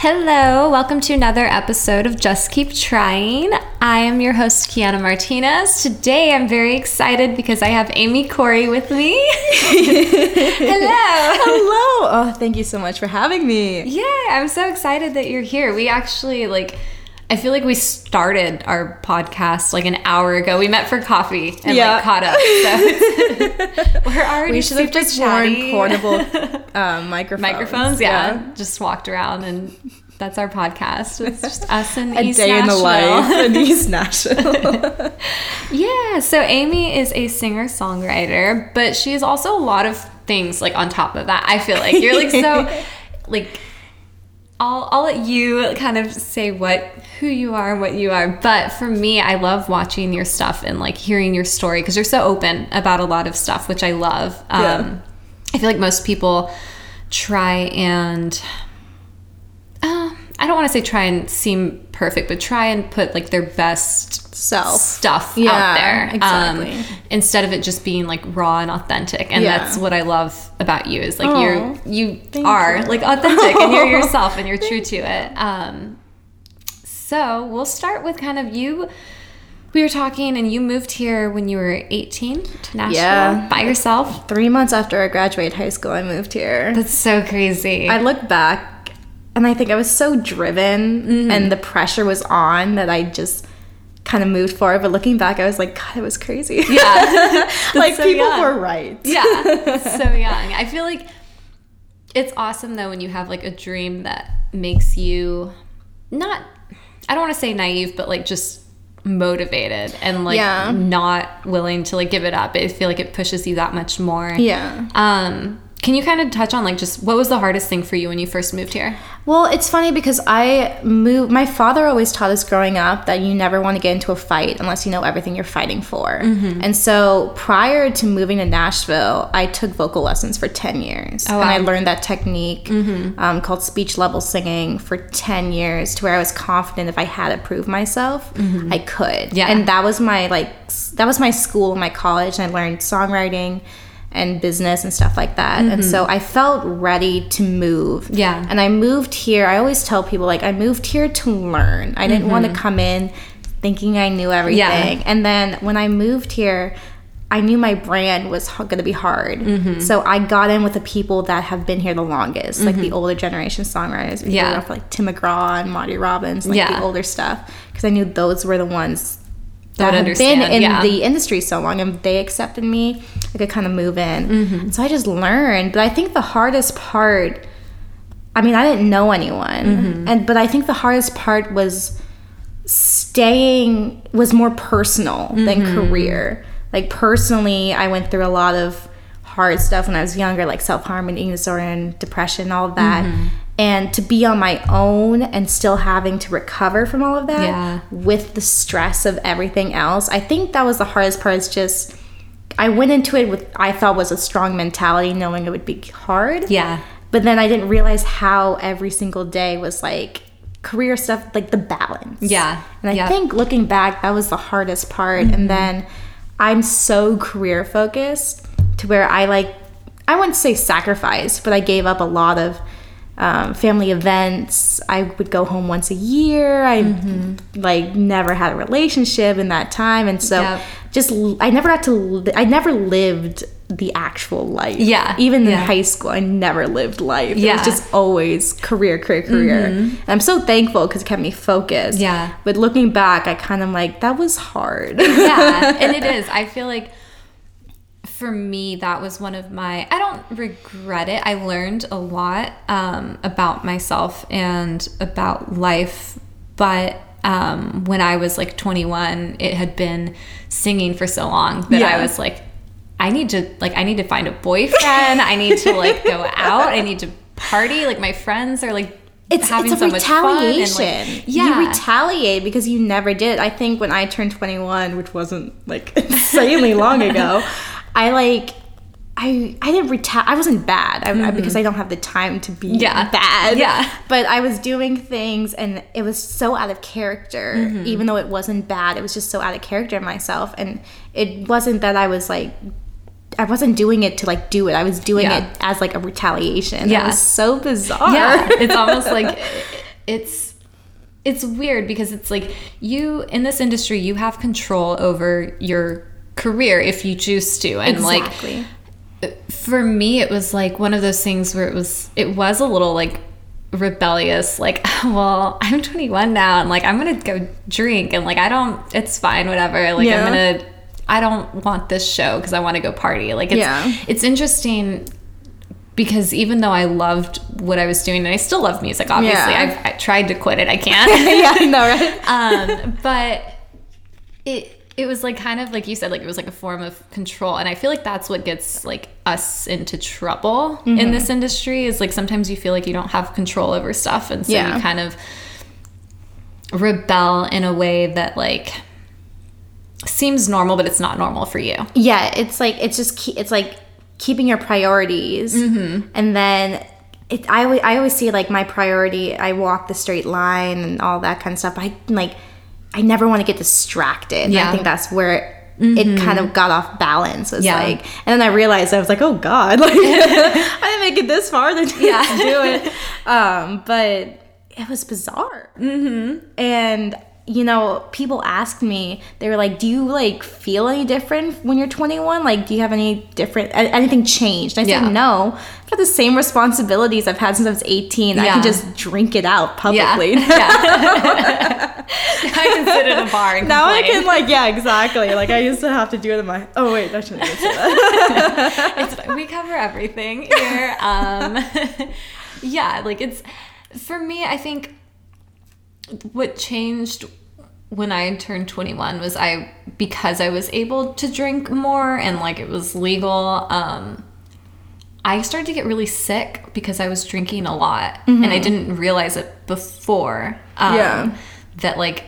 Hello, welcome to another episode of Just Keep Trying. I am your host, Kiana Martinez. Today I'm very excited because I have Amy Corey with me. Hello. Hello. Oh, thank you so much for having me. Yeah, I'm so excited that you're here. We actually, like, I feel like we started our podcast like an hour ago. We met for coffee and Yeah. like caught up. So we're already We should have just chatty. worn portable um, microphones. microphones. Yeah. just walked around and that's our podcast. It's just us and A East day in the Nashville. life in East Nashville. Yeah, so Amy is a singer songwriter, but she is also a lot of things like on top of that. I feel like you're like so like I'll I'll let you kind of say what who you are and what you are. But for me, I love watching your stuff and like hearing your story because you're so open about a lot of stuff, which I love. Um Yeah. I feel like most people try and I don't want to say try and seem perfect, but try and put like their best Self. stuff out Yeah, there. exactly. Um, instead of it just being like raw and authentic. And Yeah. that's what I love about you is like Aw, you're you are you. like authentic and you're yourself and you're true to it. Um, so we'll start with kind of you. We were talking and you moved here when you were 18 to Nashville Yeah. by yourself. Three months after I graduated high school, I moved here. That's so crazy. I look back and I think I was so driven Mm-hmm. and the pressure was on that I just kind of moved forward. But looking back, I was like, God, it was crazy. yeah. like so people young. were right. yeah so young i feel like it's awesome though when you have like a dream that makes you not i don't want to say naive but like just motivated and like Yeah. not willing to like give it up i feel like it pushes you that much more Yeah. um can you kind of touch on like just what was the hardest thing for you when you first moved here Well, it's funny because I moved. My father always taught us growing up that you never want to get into a fight unless you know everything you're fighting for. Mm-hmm. And so prior to moving to Nashville, I took vocal lessons for 10 years. Oh, And I. Mm-hmm. learned that technique um, called speech level singing for 10 years to where I was confident if I had to prove myself, I could. Mm-hmm. Yeah. And that was my, like, that was my school, my college. And I learned songwriting and business and stuff like that. And so I felt ready to move. Mm-hmm. Yeah. And I moved here. I always tell people like I moved here to learn. I didn't want to come in thinking I knew everything. Mm-hmm. Yeah. And then when I moved here, I knew my brand was going to be hard. Mm-hmm. So I got in with the people that have been here the longest, like the older generation songwriters. Mm-hmm. Yeah. like Tim McGraw and Marty Robbins, like Yeah. the older stuff, because I knew those were the ones That had been in yeah. the industry so long and they accepted me i could kind of move in Mm-hmm. so i just learned but i think the hardest part i mean i didn't know anyone Mm-hmm. and but i think the hardest part was staying was more personal than Mm-hmm. career like personally i went through a lot of hard stuff when i was younger like self-harm and eating disorder and depression all of that Mm-hmm. And to be on my own and still having to recover from all of that Yeah. with the stress of everything else. I think that was the hardest part. Is just I went into it with I thought was a strong mentality, knowing it would be hard. yeah But then I didn't realize how every single day was like career stuff, like the balance. Yeah. And I Yeah. think looking back, that was the hardest part. And mm-hmm. then I'm so career focused to where I like I wouldn't say sacrifice, but I gave up a lot of um, family events. I would go home once a year. I like never had a relationship in that time, and so Yep. just I never got to. Li- I never lived the actual life. Yeah, even in high school, I never lived life. It was just always career, career, career. And I'm so thankful because it kept me focused. Yeah. But looking back, I kind of like that was hard. yeah and it is i feel like for me that was one of my i don't regret it. I learned a lot um, about myself and about life but um, when i was like 21 it had been singing for so long that i was like i need to like i need to find a boyfriend. I need to like go out. I need to party. Like my friends are like It's, having it's a so much fun and, retaliation. like, yeah. You retaliate because you never did. I think when I turned 21, which wasn't like insanely long ago, I like I I didn't retaliate. I wasn't bad I, I- because I don't have the time to be Mm-hmm. Yeah. bad. Yeah. But I was doing things and it was so out of character. Mm-hmm. Even though it wasn't bad, it was just so out of character in myself. And it wasn't that I was like I wasn't doing it to like do it. I was doing Yeah. it as like a retaliation. Yeah. It was so bizarre. yeah it's almost like it's it's weird because it's like you in this industry you have control over your career if you choose to and Exactly. like for me it was like one of those things where it was it was a little like rebellious like well i'm 21 now and like i'm gonna go drink and like i don't it's fine whatever like Yeah. i'm gonna i don't want this show because i want to go party like it's Yeah. it's interesting because even though i loved what i was doing and i still love music obviously Yeah. i've I tried to quit it i can't yeah, I know, right? um, but it it was like kind of like you said, like it was like a form of control, and I feel like that's what gets like us into trouble Mm-hmm. in this industry. Is like sometimes you feel like you don't have control over stuff, and so Yeah. you kind of rebel in a way that like seems normal, but it's not normal for you. Yeah, it's like it's just ke- it's like keeping your priorities, Mm-hmm. and then it. I I always see like my priority. I walk the straight line and all that kind of stuff. I like I never want to get distracted. Yeah. Mm-hmm. I think that's where. It kind of got off balance. Was Yeah. like, and then I realized I was like, "Oh God, like I didn't make it this far to, Yeah. to do it." Um, but it was bizarre. Mm-hmm. And you know, people asked me, they were like, "Do you like feel any different when you're 21? Like, do you have any different anything changed?" And I Yeah. said, "No, I've got the same responsibilities I've had since I was 18. I can just drink it out publicly." yeah. I can sit in a bar and Now I can like yeah exactly like I used to have to do it in my oh wait I shouldn't say that we cover everything here. Um, yeah, like it's for me. I think what changed when I turned 21 was I because I was able to drink more and like it was legal. Um, I started to get really sick because I was drinking a lot and I didn't realize it before. Um, Yeah. That like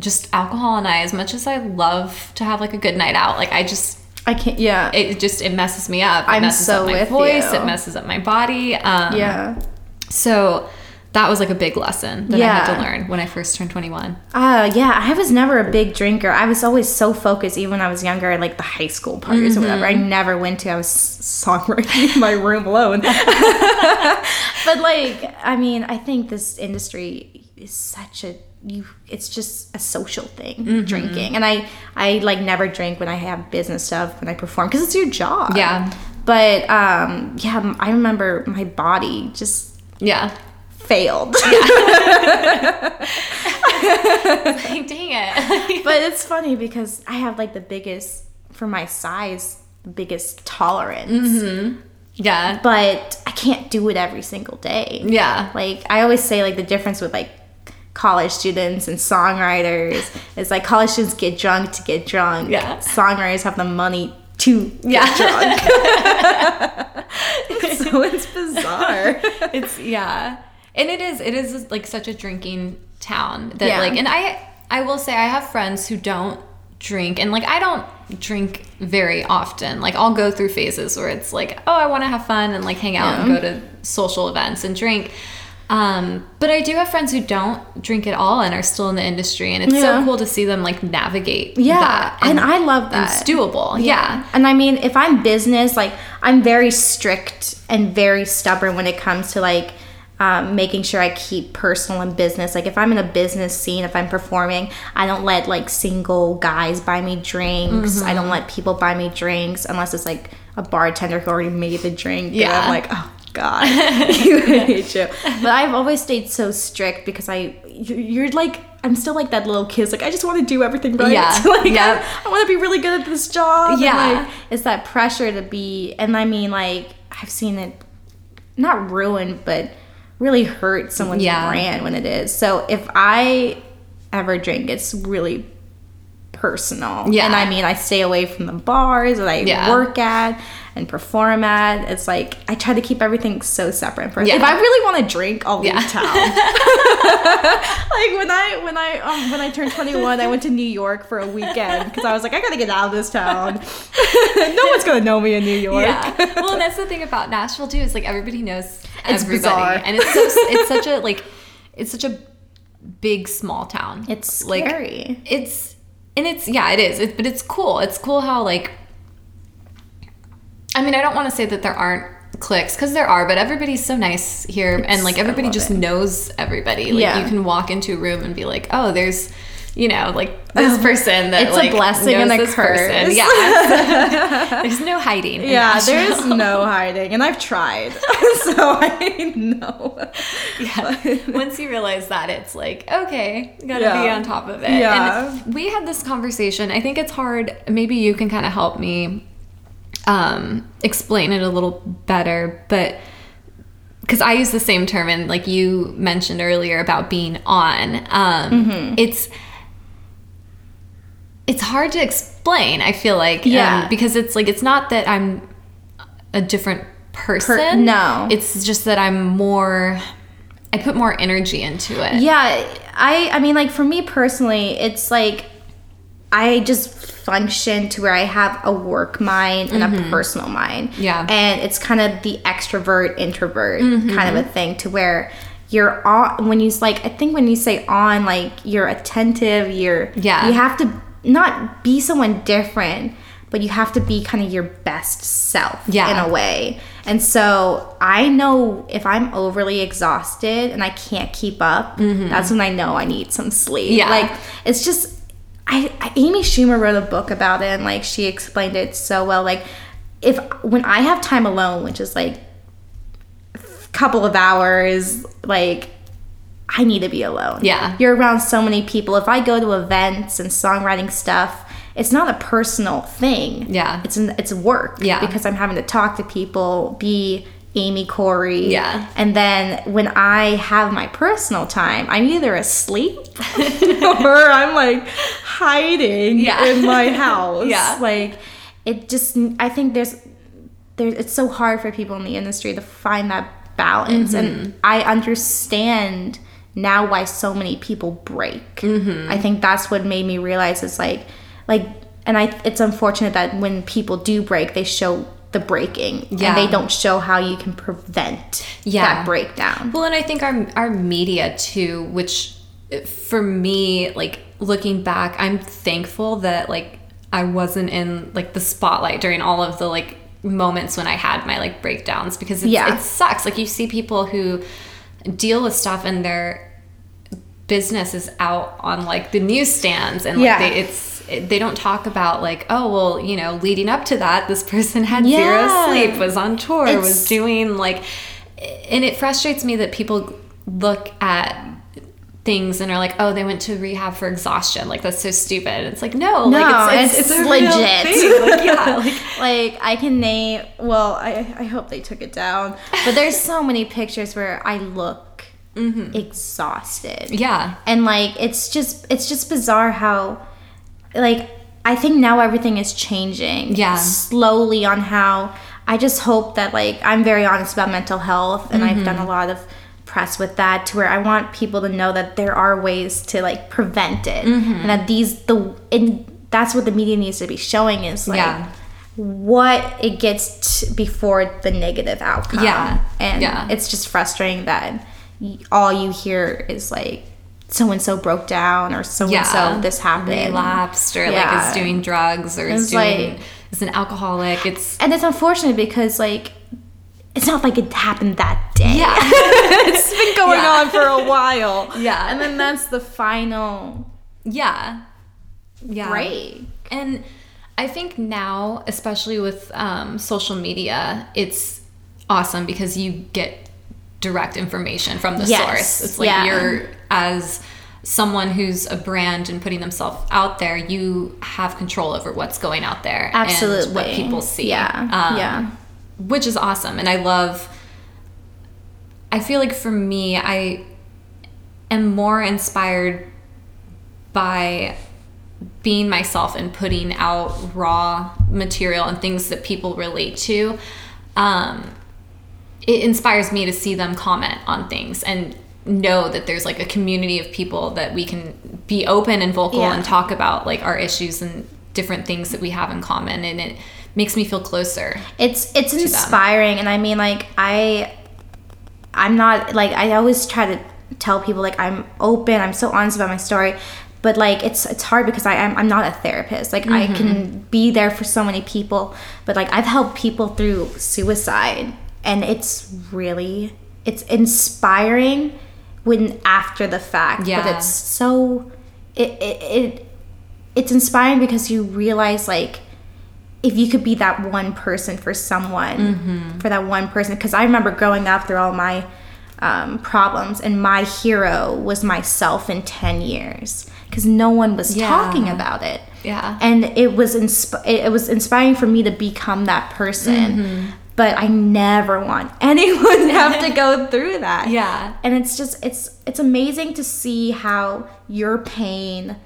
just alcohol and I, as much as I love to have like a good night out, like I just I can't yeah it just it messes me up. It I'm messes so up my with voice. you. It messes up my body. Um, yeah So that was like a big lesson that I had to learn when I first turned 21. Uh, yeah, I was never a big drinker. I was always so focused, even when I was younger, at like the high school parties or whatever. I never went to. I was songwriting in my room alone. but like, I mean, I think this industry is such a you. It's just a social thing, drinking, and I I like never drink when I have business stuff when I perform because it's your job. Yeah. But um, yeah, I remember my body just Yeah. Failed. like, dang it. but it's funny because I have like the biggest for my size, the biggest tolerance. Mm-hmm. yeah. But I can't do it every single day. Yeah. Like I always say like the difference with like college students and songwriters is like college students get drunk to get drunk. Yeah. Songwriters have the money to Yeah. get drunk. so it's bizarre. it's yeah and it is it is like such a drinking town that Yeah. like and i i will say i have friends who don't drink and like i don't drink very often like i'll go through phases where it's like oh i want to have fun and like hang out and go to social events and drink um but i do have friends who don't drink at all and are still in the industry and it's Yeah. so cool to see them like navigate Yeah. that And, I love and that. it's doable yeah And I mean, if I'm business, like I'm very strict and very stubborn when it comes to like um, making sure I keep personal and business. Like if I'm in a business scene, if I'm performing, I don't let like single guys buy me drinks. I don't let people buy me drinks unless it's like a bartender who already made the drink. Yeah. I'm like, oh God, you hate you. But I've always stayed so strict because I, you- you're like. I'm still like that little kid. Like I just want to do everything right. Yeah. like, Yep. I, want to be really good at this job. Yeah. like, it's that pressure to be, and I mean, like, I've seen it not ruin, but really hurt someone's Yeah. brand when it is. So if I ever drink, it's really personal. Yeah. And I mean, I stay away from the bars that I Yeah. work at and perform at. It's like, I try to keep everything so separate. For Yeah. If I really want to drink, I'll Yeah. leave town. like when I when I um, when I turned 21, I went to New York for a weekend because I was like, I gotta get out of this town. no one's gonna know me in New York. Yeah. Well, and that's the thing about Nashville too. Is like everybody knows It's everybody, bizarre. and it's so, it's such a like it's such a big small town. It's like scary. it's and it's yeah it is. It, but it's cool. It's cool how like I mean I don't want to say that there aren't cliques because there are but everybody's so nice here and like everybody just it. knows everybody like Yeah. you can walk into a room and be like oh there's you know like this oh, person that It's a like blessing and a this person. yeah there's no hiding Yeah, there's no hiding, and I've tried, so I know. yeah. Once you realize that, it's like, okay, gotta be on top of it. Yeah. And we had this conversation. I think it's hard. Maybe you can kind of help me um, explain it a little better, but because I use the same term, and like you mentioned earlier about being on, um, Mm-hmm. it's it's hard to explain. I feel like, um, Yeah. because it's like it's not that I'm a different person. no. it's just that I'm more. I put more energy into it. Yeah, I I mean like for me personally, it's like I just function to where I have a work mind and a personal mind. Yeah. And it's kind of the extrovert introvert kind of a thing to where you're on when you like I think when you say on like you're attentive, you're Yeah. you have to not be someone different, but you have to be kind of your best self Yeah. in a way. And so I know if I'm overly exhausted and I can't keep up, that's when I know I need some sleep. Mm-hmm. Yeah. Like it's just I, I Amy Schumer wrote a book about it and like she explained it so well. Like if when I have time alone, which is like a couple of hours, like I need to be alone. Yeah. You're around so many people. If I go to events and songwriting stuff, it's not a personal thing. Yeah. It's an, it's work. Yeah. Because I'm having to talk to people, be Amy Corey. Yeah. And then when I have my personal time, I'm either asleep or I'm like hiding Yeah. in my house. Yeah. Like it just I think there's there's it's so hard for people in the industry to find that balance Mm-hmm. and I understand now why so many people break. Mm-hmm. I think that's what made me realize it's like like and I it's unfortunate that when people do break they show the breaking Yeah. and they don't show how you can prevent Yeah. that breakdown. Well, and I think our our media too, which for me, like looking back, I'm thankful that like I wasn't in like the spotlight during all of the like moments when I had my like breakdowns because it's, Yeah. it sucks. Like you see people who deal with stuff and their business is out on like the newsstands and like Yeah. they, it's it- they don't talk about like oh well you know leading up to that this person had Yeah. zero sleep was on tour was doing like and it frustrates me that people look at things and are like oh they went to rehab for exhaustion like that's so stupid it's like no, No, like it's, it's it's, real legit. like yeah like like I can name well, I I hope they took it down. But there's so many pictures where I look mm-hmm. exhausted. yeah And like it's just it's just bizarre how like I think now everything is changing. Yeah. Slowly on how I just hope that like I'm very honest about mental health and I've Mm-hmm. done a lot of press with that to where I want people to know that there are ways to like prevent it Mm-hmm. and that these the and that's what the media needs to be showing is like Yeah. what it gets t- before the negative outcome. Yeah. And Yeah. it's just frustrating that all you hear is like so and so broke down or so and so this happened. relapsed or like is doing drugs or is doing like- is an alcoholic it's And it's unfortunate because like it's not like it happened that day. yeah it's been going Yeah. on for a while. Yeah. And then that's the final yeah yeah break. And I think now, especially with um, social media, it's awesome because you get direct information from the Yes, source. It's like yeah. you're, as someone who's a brand and putting themselves out there, you have control over what's going out there Absolutely. and what people see. Yeah. Um, yeah. Which is awesome. And I love, I feel like for me, I am more inspired by being myself and putting out raw material and things that people relate to um, it inspires me to see them comment on things and know that there's like a community of people that we can be open and vocal Yeah. and talk about like our issues and different things that we have in common and it makes me feel closer it's it's inspiring and i mean like i i'm not like i always try to tell people like i'm open i'm so honest about my story but like it's it's hard because i am i'm not a therapist. Like i can mm-hmm. be there for so many people but like i've helped people through suicide and it's really it's inspiring when after the fact Yeah. but it's so it, it, it it's inspiring because you realize like if you could be that one person for someone Mm-hmm. for that one person because i remember growing up through all my um, problems and my hero was myself in 10 years because no one was Yeah. talking about it Yeah. and it was insp- it was inspiring for me to become that person Mm-hmm. But i never want anyone to have to go through that Yeah. and it's just it's it's amazing to see how your pain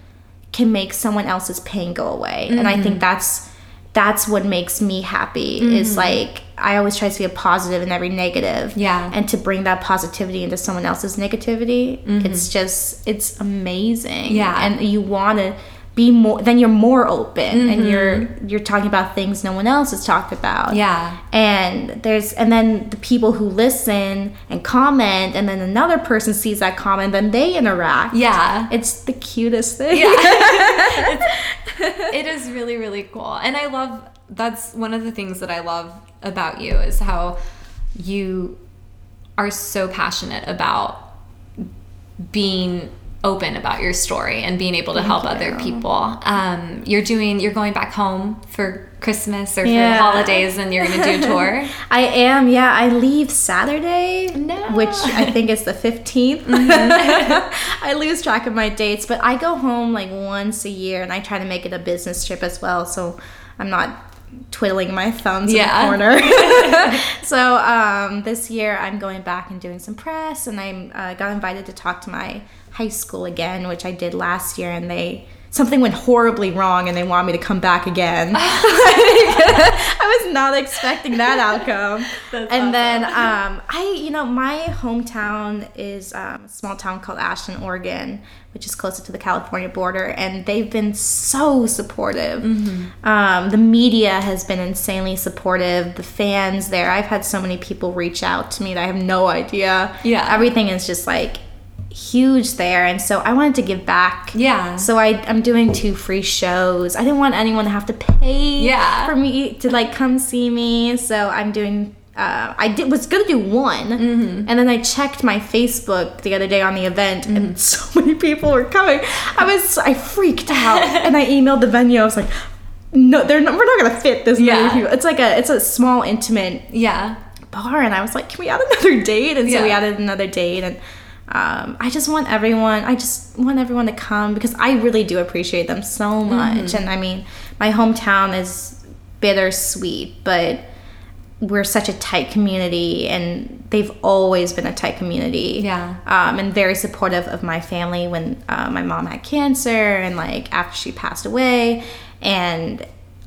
can make someone else's pain go away and i Mm-hmm. think that's that's what makes me happy is like i always try to be a positive in every negative Yeah. and to bring that positivity into someone else's negativity it's just it's amazing Mm-hmm. Yeah. and you want to be more then you're more open and Mm-hmm. you're you're talking about things no one else has talked about Yeah. and there's and then the people who listen and comment and then another person sees that comment then they interact Yeah. it's the cutest thing yeah it is really really cool and i love that's one of the things that i love about you is how you are so passionate about being open about your story and being able to help other people. Um, you're doing you're going back home for christmas or for the holidays and you're gonna do a tour? I am yeah. I leave saturday No. Mm-hmm. which i think is the 15th i lose track of my dates but i go home like once a year and i try to make it a business trip as well so i'm not twiddling my thumbs Yeah. in the corner so um, this year i'm going back and doing some press and i uh, got invited to talk to my high school again which i did last year and they something went horribly wrong and they want me to come back again. I was not expecting that outcome. That's and then um, i you know my hometown is um, a small town called ashland oregon which is closer to the california border and they've been so supportive. Mm-hmm. um, the media has been insanely supportive. The fans there i've had so many people reach out to me that i have no idea. Yeah. everything is just like huge there and so i wanted to give back Yeah. so I, i'm doing two free shows i didn't want anyone to have to pay Yeah. for me to like come see me so i'm doing uh, I did was gonna do one, Mm-hmm. and then I checked my Facebook the other day on the event, and so many people were coming. I was I freaked out, and I emailed the venue. I was like, "No, they're not, we're not gonna fit this Yeah. many people." It's like a it's a small intimate yeah bar and I was like, can we add another date? And so we added another date and um, I just want everyone I just want everyone to come because I really do appreciate them so much. And I mean my hometown is bittersweet, but we're such a tight community and they've always been a tight community. Yeah. Um, and very supportive of my family when uh, my mom had cancer and like after she passed away. And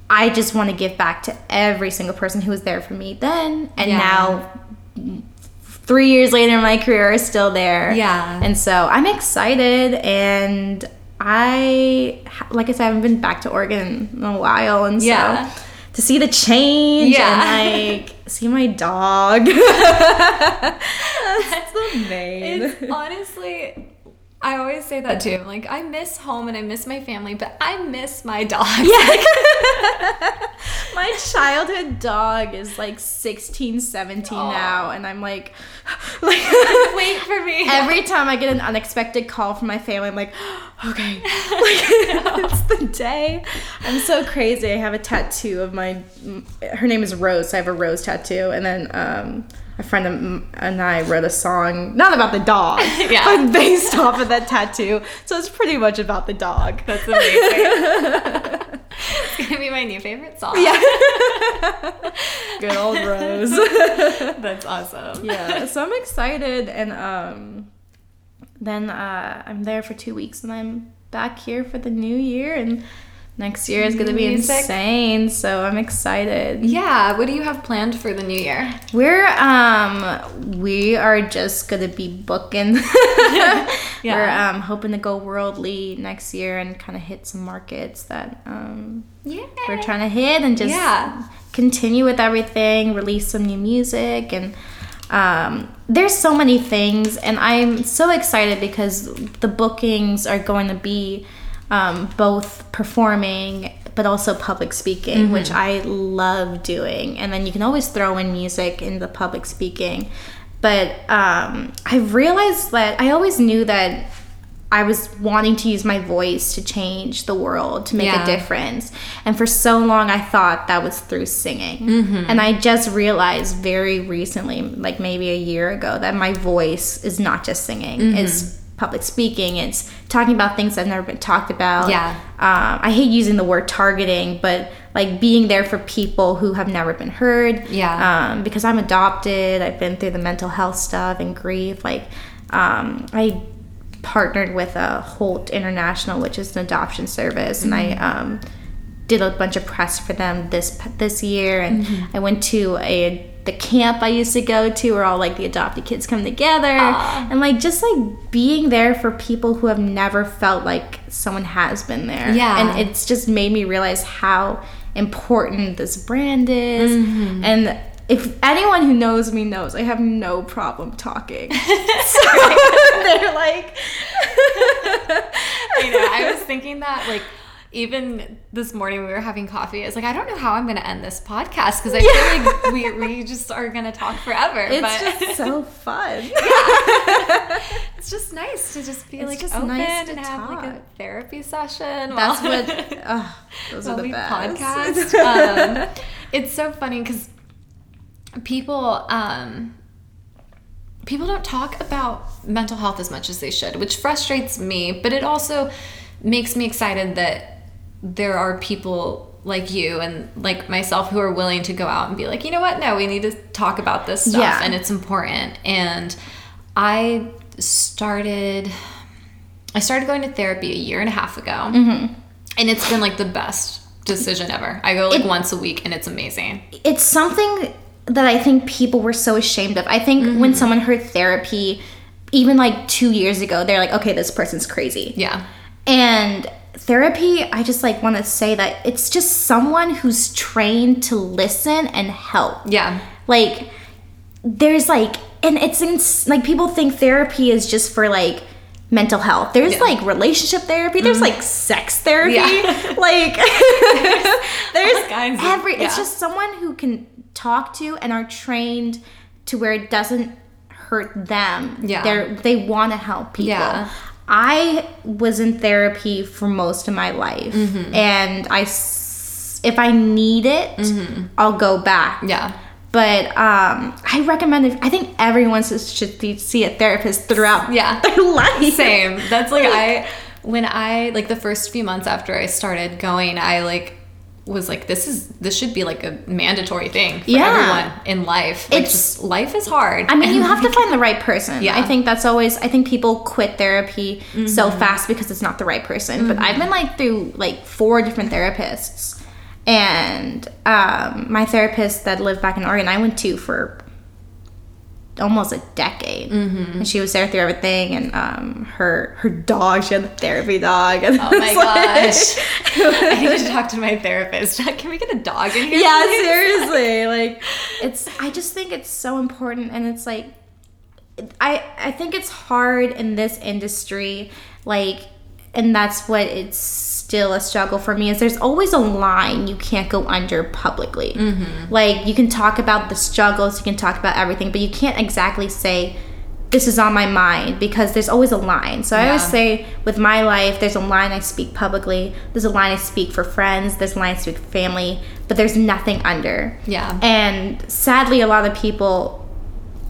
I just want to give back to every single person who was there for me then. And Yeah. now, three years later, my career is still there. Yeah. And so I'm excited. And I, like I said, I haven't been back to Oregon in a while. And Yeah. so to see the change Yeah. and like see my dog. That's the main. It's honestly, I always say that too. Like, I miss home and I miss my family, but I miss my dog. Yeah. my childhood dog is like 16, 17 now, and I'm like, like Wait for me. every time I get an unexpected call from my family, I'm like, okay, like, it's the day. I'm so crazy. I have a tattoo of my, her name is Rose. So I have a rose tattoo, and then um, a friend of m- and I wrote a song, not about the dog, Yeah. but based off of that tattoo. So it's pretty much about the dog. That's amazing. it's gonna be my new favorite song. Yeah. Good old Rose. That's awesome. yeah, so I'm excited, and um, then uh, I'm there for two weeks, and I'm back here for the new year, and next year is gonna be Music. insane. So I'm excited. Yeah. What do you have planned for the new year? We're um, we are just gonna be booking. Yeah. We're um, hoping to go worldly next year and kind of hit some markets that um, Yeah. we're trying to hit and just Yeah. continue with everything, release some new music, and um, there's so many things. And I'm so excited because the bookings are going to be um, both performing, but also public speaking, which I love doing. And then you can always throw in music in the public speaking. But um, I realized that I always knew that I was wanting to use my voice to change the world, to make Yeah. a difference. And for so long, I thought that was through singing. And I just realized very recently, like maybe a year ago, that my voice is not just singing, it's public speaking, it's talking about things that have never been talked about. Yeah. Um, I hate using the word targeting, but like being there for people who have never been heard. Yeah. Um, because I'm adopted, I've been through the mental health stuff and grief. Like, um, I partnered with a Holt International, which is an adoption service, and I um, did a bunch of press for them this this year. And I went to a the camp I used to go to, where all like the adopted kids come together, and like just like being there for people who have never felt like someone has been there. Yeah. and it's just made me realize how important this brand is, mm-hmm. and. If anyone who knows me knows, I have no problem talking. so they're like, I know. I was thinking that like even this morning we were having coffee. It's like I don't know how I'm going to end this podcast because I feel like we we just are going to talk forever. it's but just so fun. yeah. it's just nice to just be It's like just open nice to and have like a therapy session. That's while- what. Oh, those are the we best. podcast. um, it's so funny because people um, people don't talk about mental health as much as they should, which frustrates me. But it also makes me excited that there are people like you and like myself who are willing to go out and be like, you know what? No, we need to talk about this stuff, Yeah. and it's important. And I started. I started going to therapy a year and a half ago, Mm-hmm. and it's been like the best decision ever. I go like once a week, and it's amazing. it's something that I think people were so ashamed of. I think Mm-hmm. when someone heard therapy, even like two years ago, they're like, okay, this person's crazy. Yeah, And therapy, I just like want to say that it's just someone who's trained to listen and help. yeah, Like, there's like, and it's ins- like people think therapy is just for like mental health. There's Yeah. Like relationship therapy. There's mm-hmm. like sex therapy. Yeah. Like, there's of- every. yeah. It's just someone who can talk to and are trained to where it doesn't hurt them. Yeah. They're they want to help people. Yeah. I was in therapy for most of my life, Mm-hmm. and I, if I need it, I'll go back. Mm-hmm. yeah. But um, I recommend. I think everyone should should see a therapist throughout Yeah. their life. Same. That's like I when I like the first few months after I started going, I like was like this is this should be like a mandatory thing for Yeah. everyone in life. Like It's- just life is hard. I mean, you have to find the right person. Yeah. I think that's always. I think people quit therapy so Mm-hmm. fast because it's not the right person. But I've been like through like four different therapists, and um, my therapist that lived back in Oregon, I went to for almost a decade, Mm-hmm. and she was there through everything. And um, her her dog, she had a therapy dog. And Oh my gosh. I need to talk to my therapist. Can we get a dog in here? yeah please? seriously like it's i just think it's so important and it's like i i think it's hard in this industry like and that's what it's still a struggle for me is there's always a line you can't go under publicly. Like you can talk about the struggles you can talk about everything but you can't exactly say this is on my mind because there's always a line. So i always say with my life there's a line i speak publicly there's a line i speak for friends there's a line i speak for family but there's nothing under. Yeah. and sadly a lot of people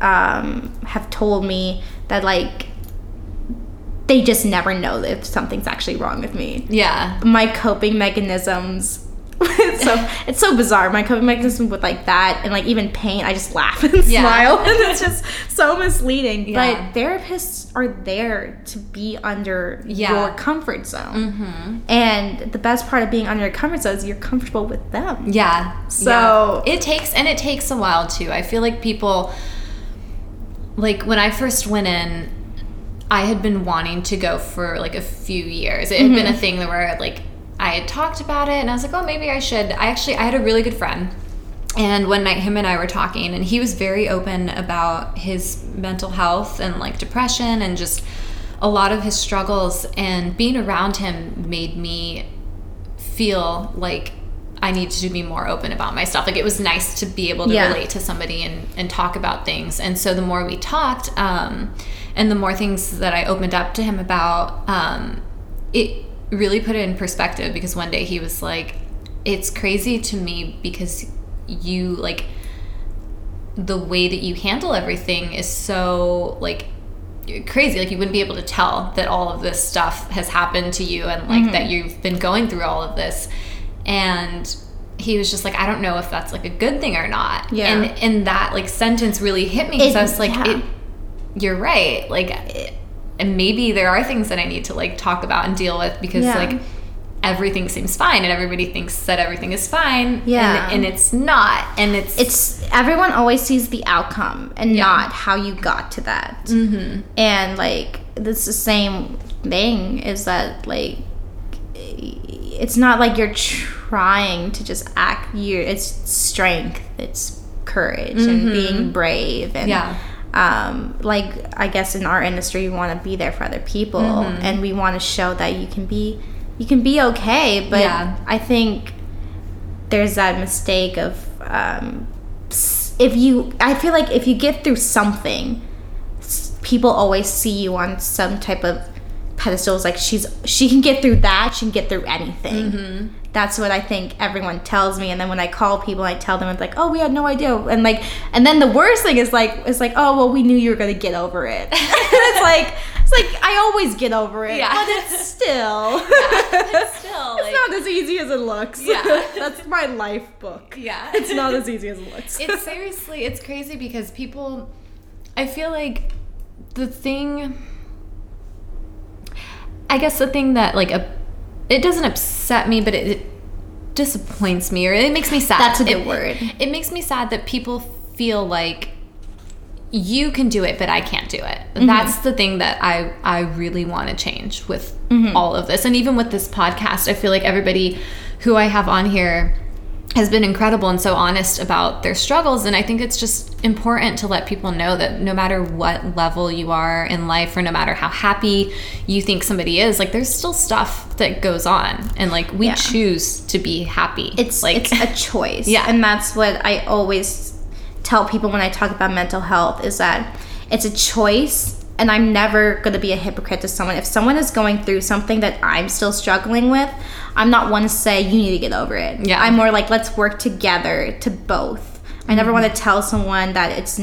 um, have told me that like they just never know if something's actually wrong with me Yeah. my coping mechanisms it's so it's so bizarre my coping mechanism with like that and like even pain i just laugh and Yeah. smile and it's just so misleading Yeah. but therapists are there to be under Yeah. your comfort zone mm-hmm. and the best part of being under your comfort zone is you're comfortable with them Yeah. So- it takes and it takes a while too. I feel like people like when I first went in, I had been wanting to go for like a few years. It had been a thing where like I had talked about it and I was like, oh maybe I should. I actually I had a really good friend. And one night him and I were talking and he was very open about his mental health and like depression and just a lot of his struggles and being around him made me feel like I needed to be more open about my stuff. Like it was nice to be able to Yeah. relate to somebody and, and talk about things. And so the more we talked, um, and the more things that I opened up to him about, um, it really put it in perspective because one day he was like, It's crazy to me because you like the way that you handle everything is so like crazy like you wouldn't be able to tell that all of this stuff has happened to you and like that you've been going through all of this and he was just like i don't know if that's like a good thing or not Yeah. and and that like sentence really hit me because i was like yeah. it, you're right like it, and maybe there are things that i need to like talk about and deal with because Yeah. like everything seems fine and everybody thinks that everything is fine Yeah. and, and it's not and it's it's everyone always sees the outcome and Yeah. not how you got to that mm-hmm. and like it's the same thing is that like it's not like you're trying to just act you it's strength it's courage and being brave and Yeah. Um, like I guess in our industry, we want to be there for other people, and we want to show that you can be you can be okay. But Yeah. I think there's that mistake of um, if you. I feel like if you get through something, people always see you on some type of pedestals. Like she's she can get through that. She can get through anything. That's what I think everyone tells me, and then when I call people, I tell them it's like, "Oh, we had no idea," and like, and then the worst thing is like, it's like, "Oh, well, we knew you were gonna get over it." it's like, it's like I always get over it, Yeah. but it's still, It's still it's not as easy as it looks. Yeah. that's my life book. yeah It's not as easy as it looks. it's seriously it's crazy because people i feel like the thing i guess the thing that like a, it doesn't upset me but it, it disappoints me or it makes me sad That's a good It- word. it, makes me sad that people feel like you can do it but i can't do it Mm-hmm. that's the thing that i i really want to change with Mm-hmm. all of this and even with this podcast i feel like everybody who i have on here has been incredible and so honest about their struggles and i think it's just important to let people know that no matter what level you are in life or no matter how happy you think somebody is like there's still stuff that goes on and like we Yeah. choose to be happy it's like it's a choice Yeah. and that's what i always tell people when i talk about mental health is that it's a choice and i'm never going to be a hypocrite to someone if someone is going through something that i'm still struggling with i'm not one to say you need to get over it Yeah. i'm more like let's work together to both i never want to mm-hmm. tell someone that it's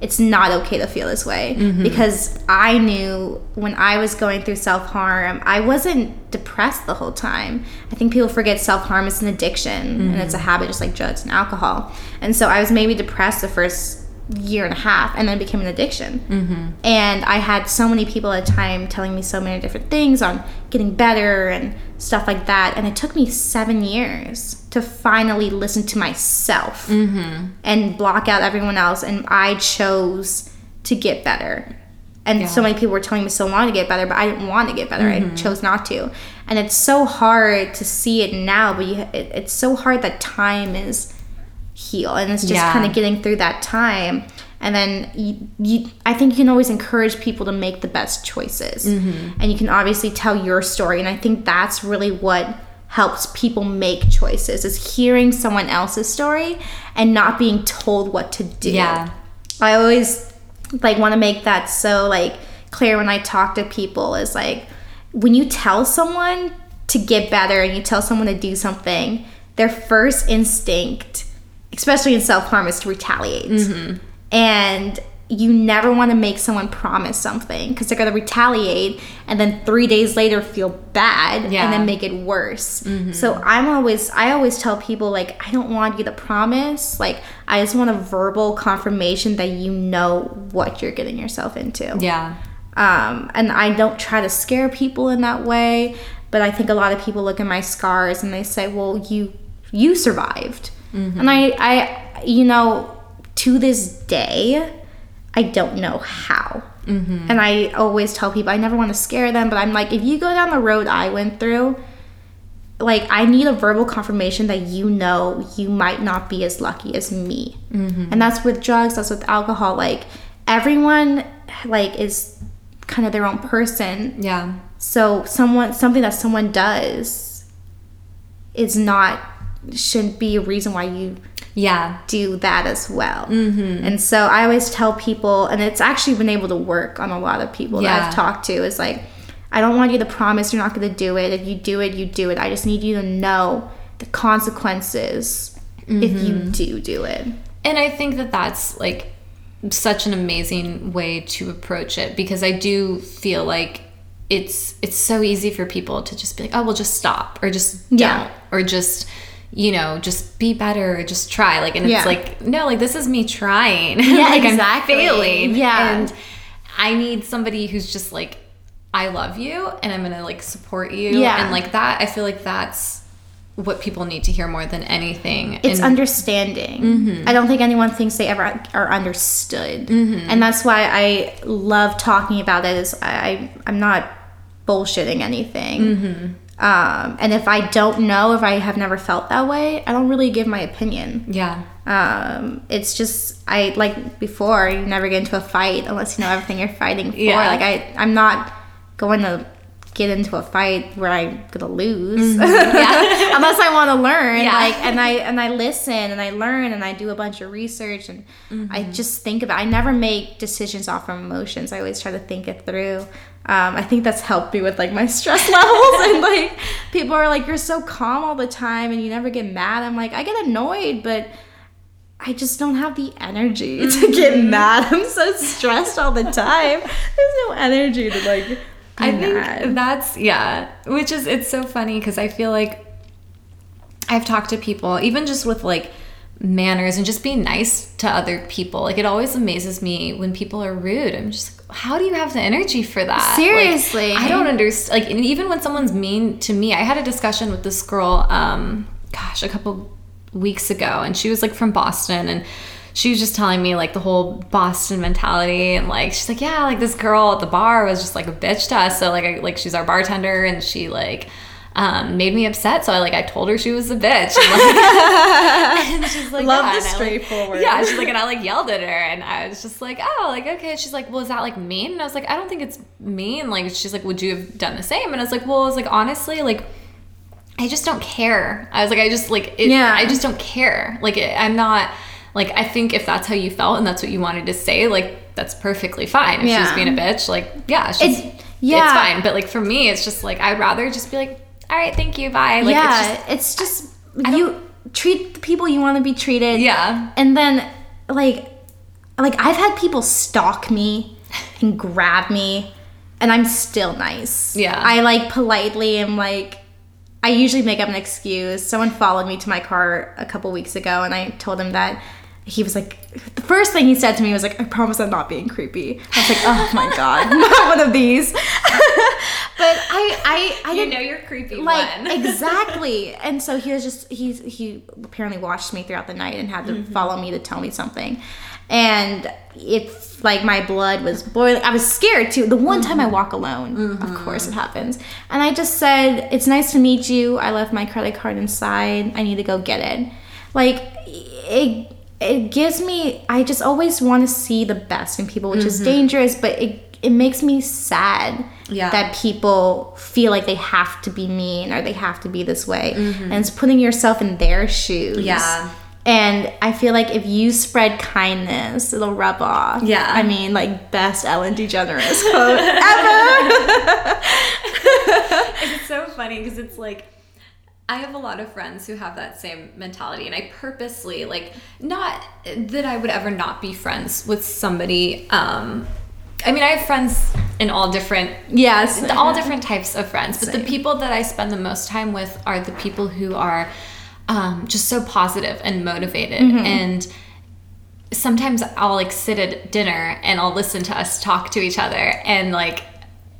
it's not okay to feel this way mm-hmm. because I knew when I was going through self harm, I wasn't depressed the whole time. I think people forget self harm is an addiction and it's a mm-hmm. habit just like drugs and alcohol. And so I was maybe depressed the first year and a half and then it became an addiction. Mm-hmm. And I had so many people at a time telling me so many different things on getting better and stuff like that. And it took me seven years to finally listen to myself mm-hmm. and block out everyone else. And I chose to get better. And so many people were telling me so long to get better, but I didn't want to get better. I mm-hmm. chose not to. And it's so hard to see it now, but you, it, it's so hard that time is heal and it's just Yeah. kind of getting through that time and then you, you i think you can always encourage people to make the best choices Mm-hmm. and you can obviously tell your story and i think that's really what helps people make choices is hearing someone else's story and not being told what to do Yeah. i always like want to make that so like clear when i talk to people is like when you tell someone to get better and you tell someone to do something their first instinct especially in self-harm is to retaliate. And you never want to make someone promise something because they're going to retaliate and then three days later feel bad Yeah. and then make it worse. So i'm always i always tell people like i don't want you to promise. Like i just want a verbal confirmation that you know what you're getting yourself into. Yeah. Um, and I don't try to scare people in that way. But I think a lot of people look at my scars and they say, "Well, you you survived," Mm-hmm. and I I you know to this day I don't know how. Mm-hmm. And I always tell people I never want to scare them, but I'm like, if you go down the road I went through, like I need a verbal confirmation that you know you might not be as lucky as me. Mm-hmm. And that's with drugs, that's with alcohol. Like everyone like is kind of their own person. yeah So someone something that someone does is not shouldn't be a reason why you Yeah. do that as well. Mm-hmm. And so I always tell people, and it's actually been able to work on a lot of people that I've talked to, is like, I don't want you to promise you're not going to do it. If you do it, you do it. I just need you to know the consequences if you Mm-hmm. do do it. And I think that that's like such an amazing way to approach it because I do feel like it's it's so easy for people to just be like, oh, well, just stop or just Yeah. don't or just you know just be better just try like and Yeah. it's like no like this is me trying Yeah, like exactly. I'm failing Yeah. and I need somebody who's just like I love you and I'm gonna like support you Yeah. and like that I feel like that's what people need to hear more than anything It's And- understanding. Mm-hmm. I don't think anyone thinks they ever are understood, and that's why I love talking about it. Is I I'm not bullshitting anything. Mm-hmm. Um, and if I don't know, if I have never felt that way, I don't really give my opinion. yeah Um, it's just I like before you never get into a fight unless you know everything you're fighting for. Yeah. Like I I'm not going to get into a fight where I'm gonna lose mm-hmm. yeah unless I want to learn. Yeah. Like and I and I listen and I learn and I do a bunch of research and I mm-hmm. just think about. I never make decisions off from emotions. I always try to think it through. Um, I think that's helped me with like my stress levels and like people are like you're so calm all the time and you never get mad. I'm like I get annoyed, but I just don't have the energy to get mm-hmm. mad. I'm so stressed all the time. There's no energy to like. I think that's yeah, which is it's so funny because I feel like I've talked to people even just with like manners and just being nice to other people. Like it always amazes me when people are rude. I'm just like, how do you have the energy for that? Like, Seriously. I don't understand. Like and even when someone's mean to me, I had a discussion with this girl. Um, gosh, a couple weeks ago, and she was like from Boston and. She was just telling me like the whole Boston mentality and like she's like yeah like this girl at the bar was just like a bitch to us so like I, like she's our bartender and she like um, made me upset so I like I told her she was a bitch and, like, and she's like Love yeah, the like- straightforward. yeah she's like and I like yelled at her and I was just like oh like okay she's like well is that like mean and I was like I don't think it's mean like she's like would you have done the same and I was like well I was like honestly like I just don't care. I was like, I just like, it, Yeah. I just don't care. Like, it, I'm not like, I think if that's how you felt and that's what you wanted to say, like, that's perfectly fine. If Yeah. she's being a bitch, like, yeah, she's, It's- it's fine. But like for me, it's just like I'd rather just be like, all right, thank you, bye. Like, yeah, it's just, it's just you treat the people you want to be treated. yeah, and then like like I've had people stalk me and grab me, and I'm still nice. Yeah. I like politely am like. I usually make up an excuse. Someone followed me to my car a couple weeks ago, and I told him that he was like, the first thing he said to me was like, "I promise I'm not being creepy." I was like, "Oh my god, not one of these." but I, I, I you didn't know you're creepy like one. exactly and so he was just he's he apparently watched me throughout the night and had to Mm-hmm. follow me to tell me something and it's like my blood was boiling i was scared too the one time i Mm-hmm. walk alone of course it happens and i just said it's nice to meet you i left my credit card inside i need to go get it like it it gives me i just always want to see the best in people which is mm-hmm. dangerous but it it makes me sad Yeah. that people feel like they have to be mean or they have to be this way mm-hmm. and it's putting yourself in their shoes Yeah. and i feel like if you spread kindness it'll rub off Yeah. i mean like best ellen degeneres quote ever it's so funny because it's like I have a lot of friends who have that same mentality, and I purposely like not that I would ever not be friends with somebody. Um, I mean, I have friends in all different yes all different types of friends, but the people that I spend the most time with are the people who are um, just so positive and motivated Mm-hmm. and sometimes I'll like sit at dinner and I'll listen to us talk to each other and like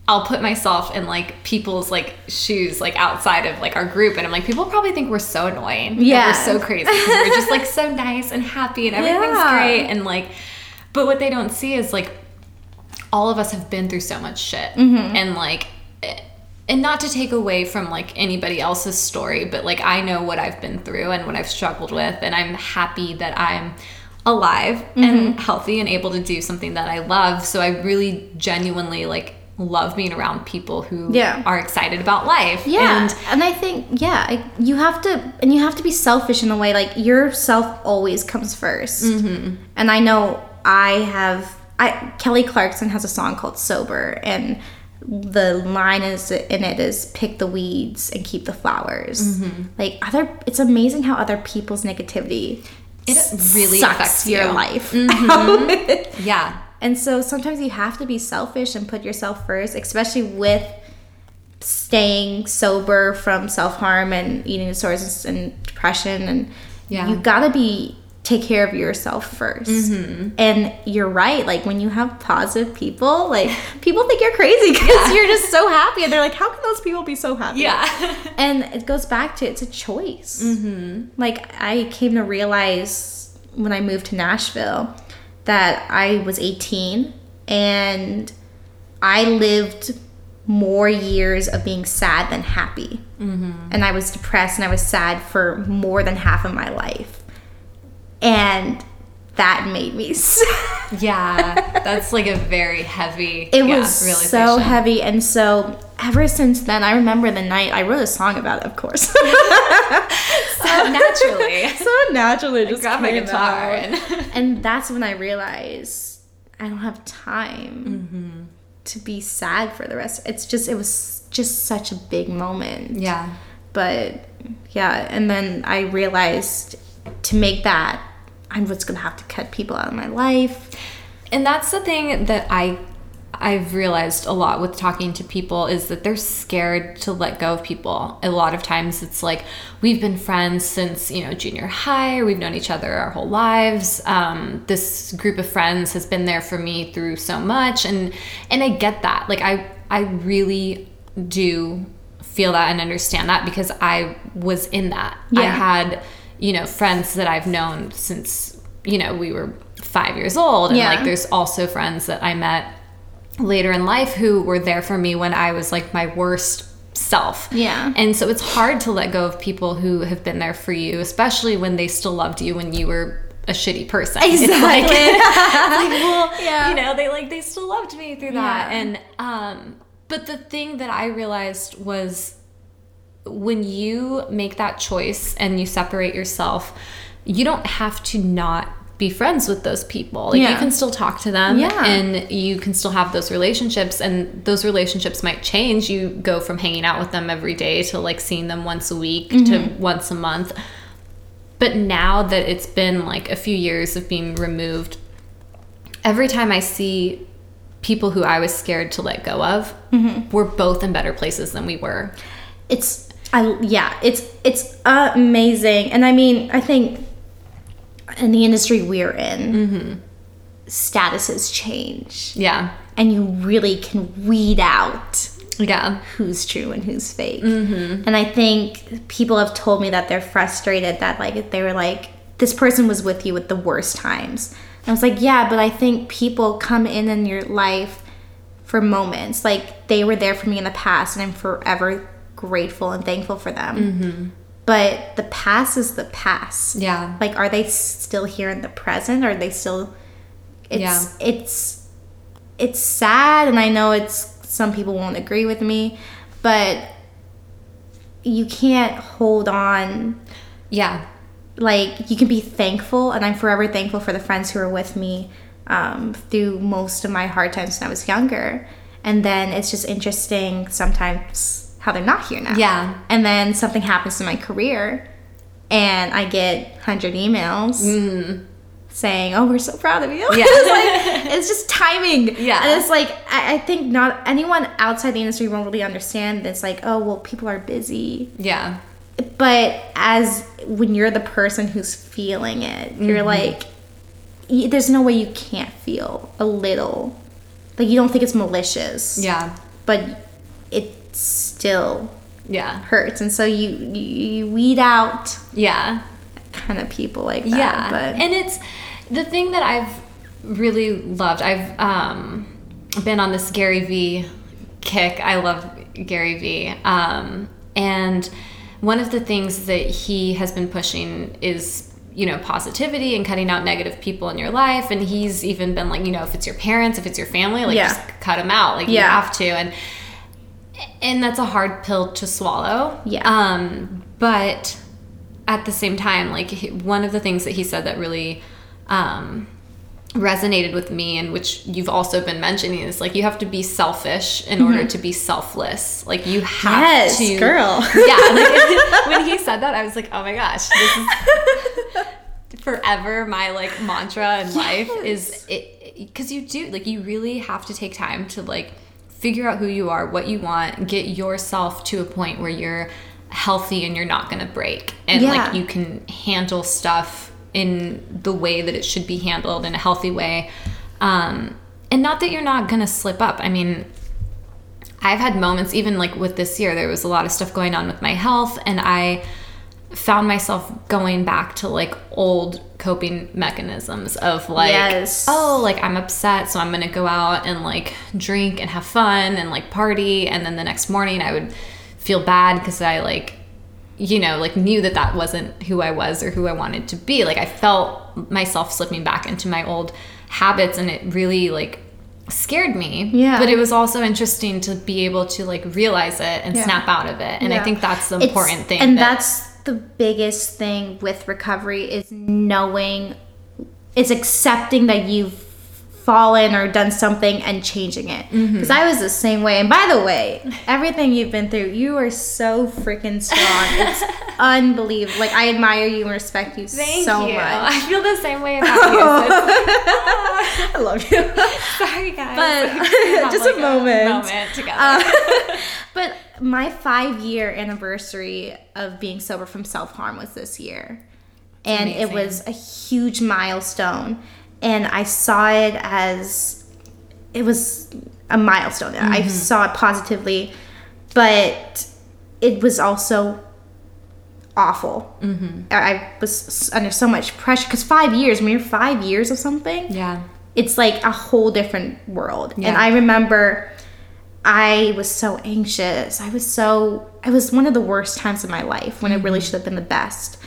I'll put myself in like people's like shoes like outside of like our group and I'm like people probably think we're so annoying Yeah. we're so crazy. we're just like so nice and happy and everything's Yeah. great and like but what they don't see is like all of us have been through so much shit Mm-hmm. and like eh, and not to take away from like anybody else's story but like i know what i've been through and what i've struggled with and i'm happy that i'm alive Mm-hmm. and healthy and able to do something that i love so i really genuinely like love being around people who Yeah. are excited about life. Yeah, And and, I think yeah, I- you have to, and you have to be selfish in a way. Like yourself always comes 1st Mm-hmm. And I know I have. I Kelly Clarkson has a song called "Sober," and the line is in it is "Pick the weeds and keep the flowers." Mm-hmm. Like other, it's amazing how other people's negativity It really sucks affects your you. life. yeah. And so sometimes you have to be selfish and put yourself first, especially with staying sober from self harm and eating disorders and depression. And Yeah. you gotta be take care of yourself 1st Mm-hmm. And you're right. Like when you have positive people, like people think you're crazy because you're just so happy, and they're like, "How can those people be so happy?" Yeah. and it goes back to it's a choice. Mm-hmm. Like I came to realize when I moved to Nashville that I was 18 and I lived more years of being sad than happy. Mm-hmm. And I was depressed and I was sad for more than half of my life. And that made me sad. yeah. That's like a very heavy It yeah, was so heavy. And so ever since then, I remember the night I wrote a song about it, of course. So naturally. so naturally just Grab my guitar and and that's when I realized I don't have time Mm-hmm. to be sad for the rest. It's just it was just such a big moment. Yeah. But yeah, and then I realized to make that I was gonna have to cut people out of my life. And that's the thing that I I've realized a lot with talking to people is that they're scared to let go of people. A lot of times it's like we've been friends since, you know, junior high or we've known each other our whole lives. Um, this group of friends has been there for me through so much and and I get that. Like I I really do feel that and understand that because I was in that. I Yeah. had, you know, friends that I've known since, you know, we were five years old. And Yeah. like there's also friends that I met later in life who were there for me when I was like my worst self. Yeah. And so it's hard to let go of people who have been there for you, especially when they still loved you when you were a shitty person. It's like, Exactly. it's like, well, Yeah. you know, they like they still loved me through that. Yeah. And um but the thing that I realized was when you make that choice and you separate yourself, you don't have to not be friends with those people. Like you can still talk to them Yeah. and you can still have those relationships and those relationships might change. You go from hanging out with them every day to like seeing them once a week to Mm-hmm. once a month. But now that it's been like a few years of being removed, every time I see people who I was scared to let go of, Mm-hmm. we're both in better places than we were. it's I yeah, it's it's amazing. And I mean, I think in the industry we're in, mm-hmm. statuses change. Yeah. And you really can weed out Yeah. who's true and who's fake. Mm-hmm. And I think people have told me that they're frustrated that like they were like this person was with you at the worst times. And I was like, yeah, but I think people come in in your life for moments. Like they were there for me in the past, and I'm forever grateful and thankful for them. But the past is the past. Yeah. Like, are they still here in the present? Are they still? It's Yeah. it's it's sad, and I know it's some people won't agree with me, but you can't hold on. Yeah. Like you can be thankful, and I'm forever thankful for the friends who were with me um, through most of my hard times when I was younger. And then it's just interesting sometimes how they're not here now. Yeah. And then something happens to my career, and I get 100 emails saying, Oh, we're so proud of you. Yeah. it's, like, it's just timing. Yeah. And it's like, I, I think not anyone outside the industry won't really understand this. Like, oh, well, people are busy. Yeah. But as when you're the person who's feeling it, you're Mm-hmm. like, there's no way you can't feel a little. Like, you don't think it's malicious. Yeah. But it still Yeah. hurts and so you you, weed out Yeah. kind of people like that Yeah. but and it's the thing that I've really loved. I've um, been on this Gary Vee kick. I love Gary Vee. Um, and one of the things that he has been pushing is you know positivity and cutting out negative people in your life and he's even been like you know if it's your parents if it's your family like Yeah. just cut them out like you have to and and that's a hard pill to swallow Yeah. um but at the same time like one of the things that he said that really um resonated with me and which you've also been mentioning is like you have to be selfish in order to be selfless like you have Mm-hmm. Yes, to girl. yeah like when he said that i was like oh my gosh this is forever my like mantra in life is it because you do like you really have to take time to like figure out who you are what you want get yourself to a point where you're healthy and you're not gonna break. And Yeah. like you can handle stuff in the way that it should be handled in a healthy way. Um and not that you're not gonna slip up. I mean I've had moments, even like with this year, there was a lot of stuff going on with my health, and I found myself going back to like old coping mechanisms of like, Yes. oh, like I'm upset, so I'm gonna go out and like drink and have fun and like party, and then the next morning I would feel bad because I like, you know, like knew that that wasn't who I was or who I wanted to be. Like I felt myself slipping back into my old habits, and it really like scared me. Yeah. But it was also interesting to be able to like realize it and Yeah. snap out of it. And I think that's the It's- important thing. And that- that's the biggest thing with recovery is knowing, is accepting that you've fallen or done something and changing it. Mm-hmm. Because I was the same way. And by the way, everything you've been through, you are so freaking strong. It's unbelievable. Like I admire you and respect you Thank so you. much. I feel the same way about you. So I love you. sorry, guys. But- just a moment. moment together. Uh, but my five year anniversary of being sober from self harm was this year. And it was a huge milestone. And I saw it as it was a milestone. I Mm-hmm. saw it positively, but it was also awful. Mm-hmm. I I was under so much pressure because five years, when you're five years of something, yeah. it's like a whole different world. And I remember I was so anxious. I was so it was one of the worst times of my life when it really mm-hmm. should have been the best.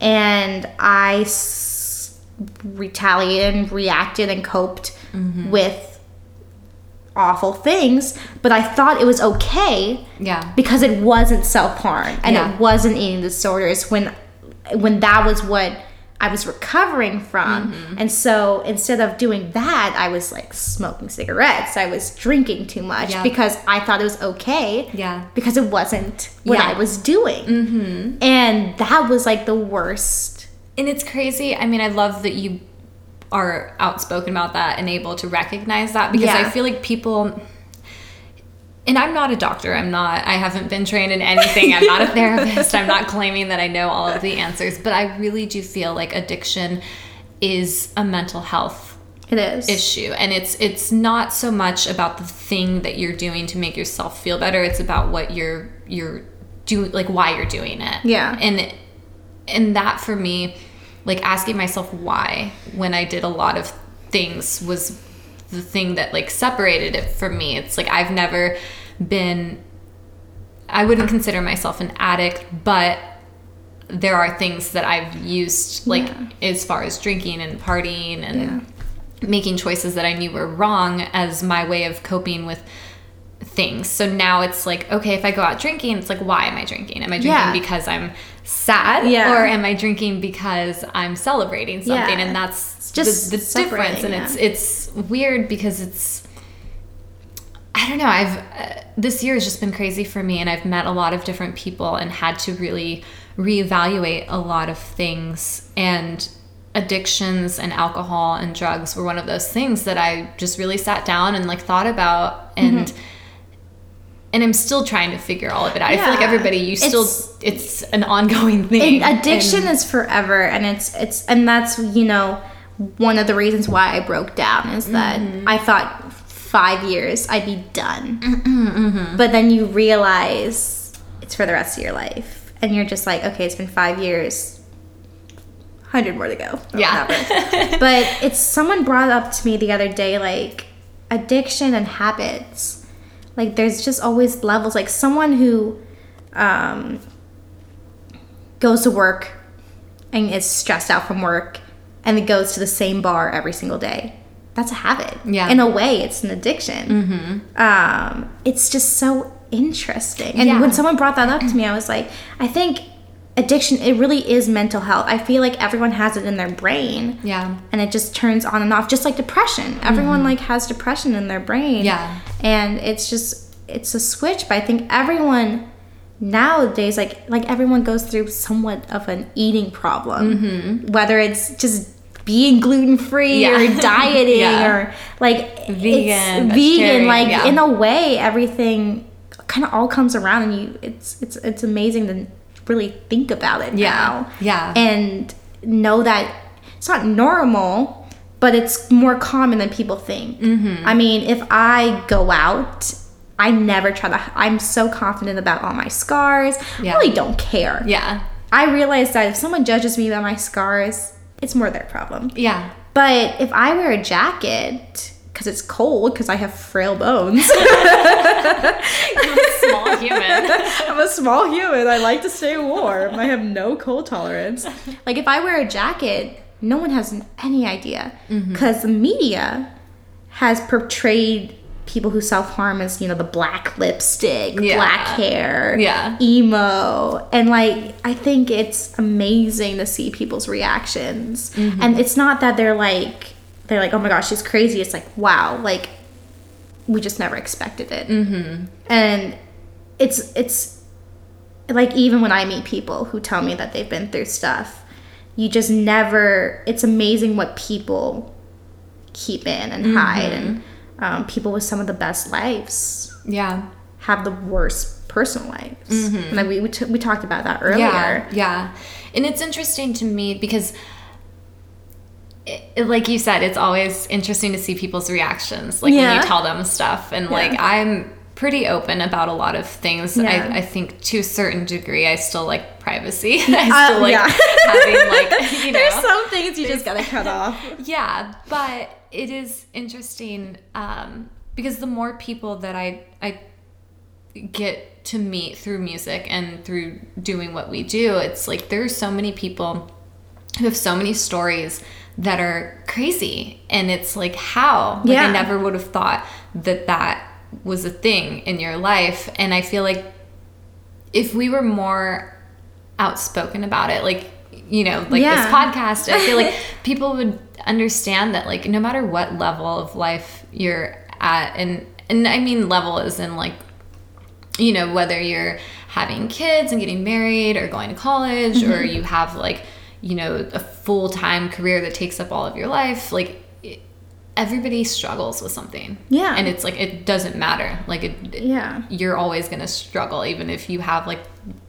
And I s- retaliated and reacted and coped mm-hmm. with awful things, but I thought it was okay Yeah. because it wasn't self-harm and Yeah. it wasn't eating disorders when when that was what I was recovering from. Mm-hmm. And so instead of doing that, I was like smoking cigarettes. I was drinking too much Yeah. because I thought it was okay. Yeah. Because it wasn't what Yeah. I was doing. Mm-hmm. And that was like the worst. And it's crazy. I mean, I love that you are outspoken about that and able to recognize that because Yeah. I feel like people and I'm not a doctor. I'm not I haven't been trained in anything. I'm not a therapist. I'm not claiming that I know all of the answers, but I really do feel like addiction is a mental health It is. issue and it's it's not so much about the thing that you're doing to make yourself feel better it's about what you're you're doing like why you're doing it Yeah. and and that for me like asking myself why when i did a lot of things was the thing that like separated it from me it's like i've never been i wouldn't consider myself an addict but there are things that i've used like as far as drinking and partying and making choices that I knew were wrong as my way of coping with things. So now it's like, okay, if I go out drinking, it's like, why am I drinking? Am I drinking Yeah. because I'm sad? Yeah. Or am I drinking because I'm celebrating something? Yeah. And that's It's just the, the difference. And it's it's weird because it's I don't know. I've uh, this year has just been crazy for me, and I've met a lot of different people and had to really reevaluate a lot of things. And addictions and alcohol and drugs were one of those things that I just really sat down and like thought about and. And I'm still trying to figure all of it out. I feel like everybody, you still, It's- an ongoing thing. Addiction And- is forever and it's it's and that's you know one of the reasons why I broke down is that Mm-hmm. I thought five years I'd be done, Mm-hmm, but then you realize it's for the rest of your life, and you're just like, okay, it's been five years, hundred more to go. Yeah. but it's someone brought up to me the other day like addiction and habits. Like there's just always levels. Like someone who um, goes to work and is stressed out from work and it goes to the same bar every single day. That's a habit. Yeah. In a way, it's an addiction. Mm-hmm. Um, it's just so interesting. And Yeah. when someone brought that up to me, I was like, I think addiction, it really is mental health. I feel like everyone has it in their brain. Yeah. And it just turns on and off, just like depression. Everyone like has depression in their brain. Mm-hmm. Yeah. And it's just it's a switch, but I think everyone nowadays like like everyone goes through somewhat of an eating problem. Hmm. Whether it's just being gluten free. Yeah. or dieting Yeah. or like Vegan, it's vegan like yeah. in a way everything kind of all comes around and you it's it's it's amazing to really think about it Yeah. now Yeah. and know that it's not normal, but it's more common than people think. Mm-hmm. I mean, if I go out, I never try to, I'm so confident about all my scars. Yeah. I really don't care. Yeah. I realize that if someone judges me by my scars, it's more their problem. Yeah. But if I wear a jacket, because it's cold, because I have frail bones. I'm a Small human. I'm a small human. I like to stay warm. I have no cold tolerance. Like if I wear a jacket, no one has any idea Mm-hmm. because the media has portrayed people who self harm as you know the black lipstick, Yeah. black hair, Yeah. emo, and like I think it's amazing to see people's reactions. Mm-hmm. And it's not that they're like they're like oh my gosh she's crazy. It's like wow like we just never expected it. Mm-hmm. And it's it's like even when I meet people who tell me that they've been through stuff, you just never. It's amazing what people keep in and hide, and um, people with some of the best lives Yeah. have the worst personal lives. And like we we, t- we talked about that earlier. Yeah, yeah. And it's interesting to me because, it, like you said, it's always interesting to see people's reactions, like when you tell them stuff. And like I'm pretty open about a lot of things. Yeah. I, I think to a certain degree, I still like privacy. I Uh, still like yeah. having like you know. There's some things you just gotta cut off. yeah but it is interesting um, because the more people that i i get to meet through music and through doing what we do it's like there's so many people who have so many stories that are crazy and it's like how like Yeah. i never would have thought that that was a thing in your life and i feel like if we were more outspoken about it like you know like Yeah. this podcast i feel like people would understand that like no matter what level of life you're at and and i mean level is in like you know whether you're having kids and getting married or going to college Mm-hmm. or you have like you know a full-time career that takes up all of your life like everybody struggles with something Yeah. and it's like it doesn't matter like it, Yeah. you're always to struggle even if you have like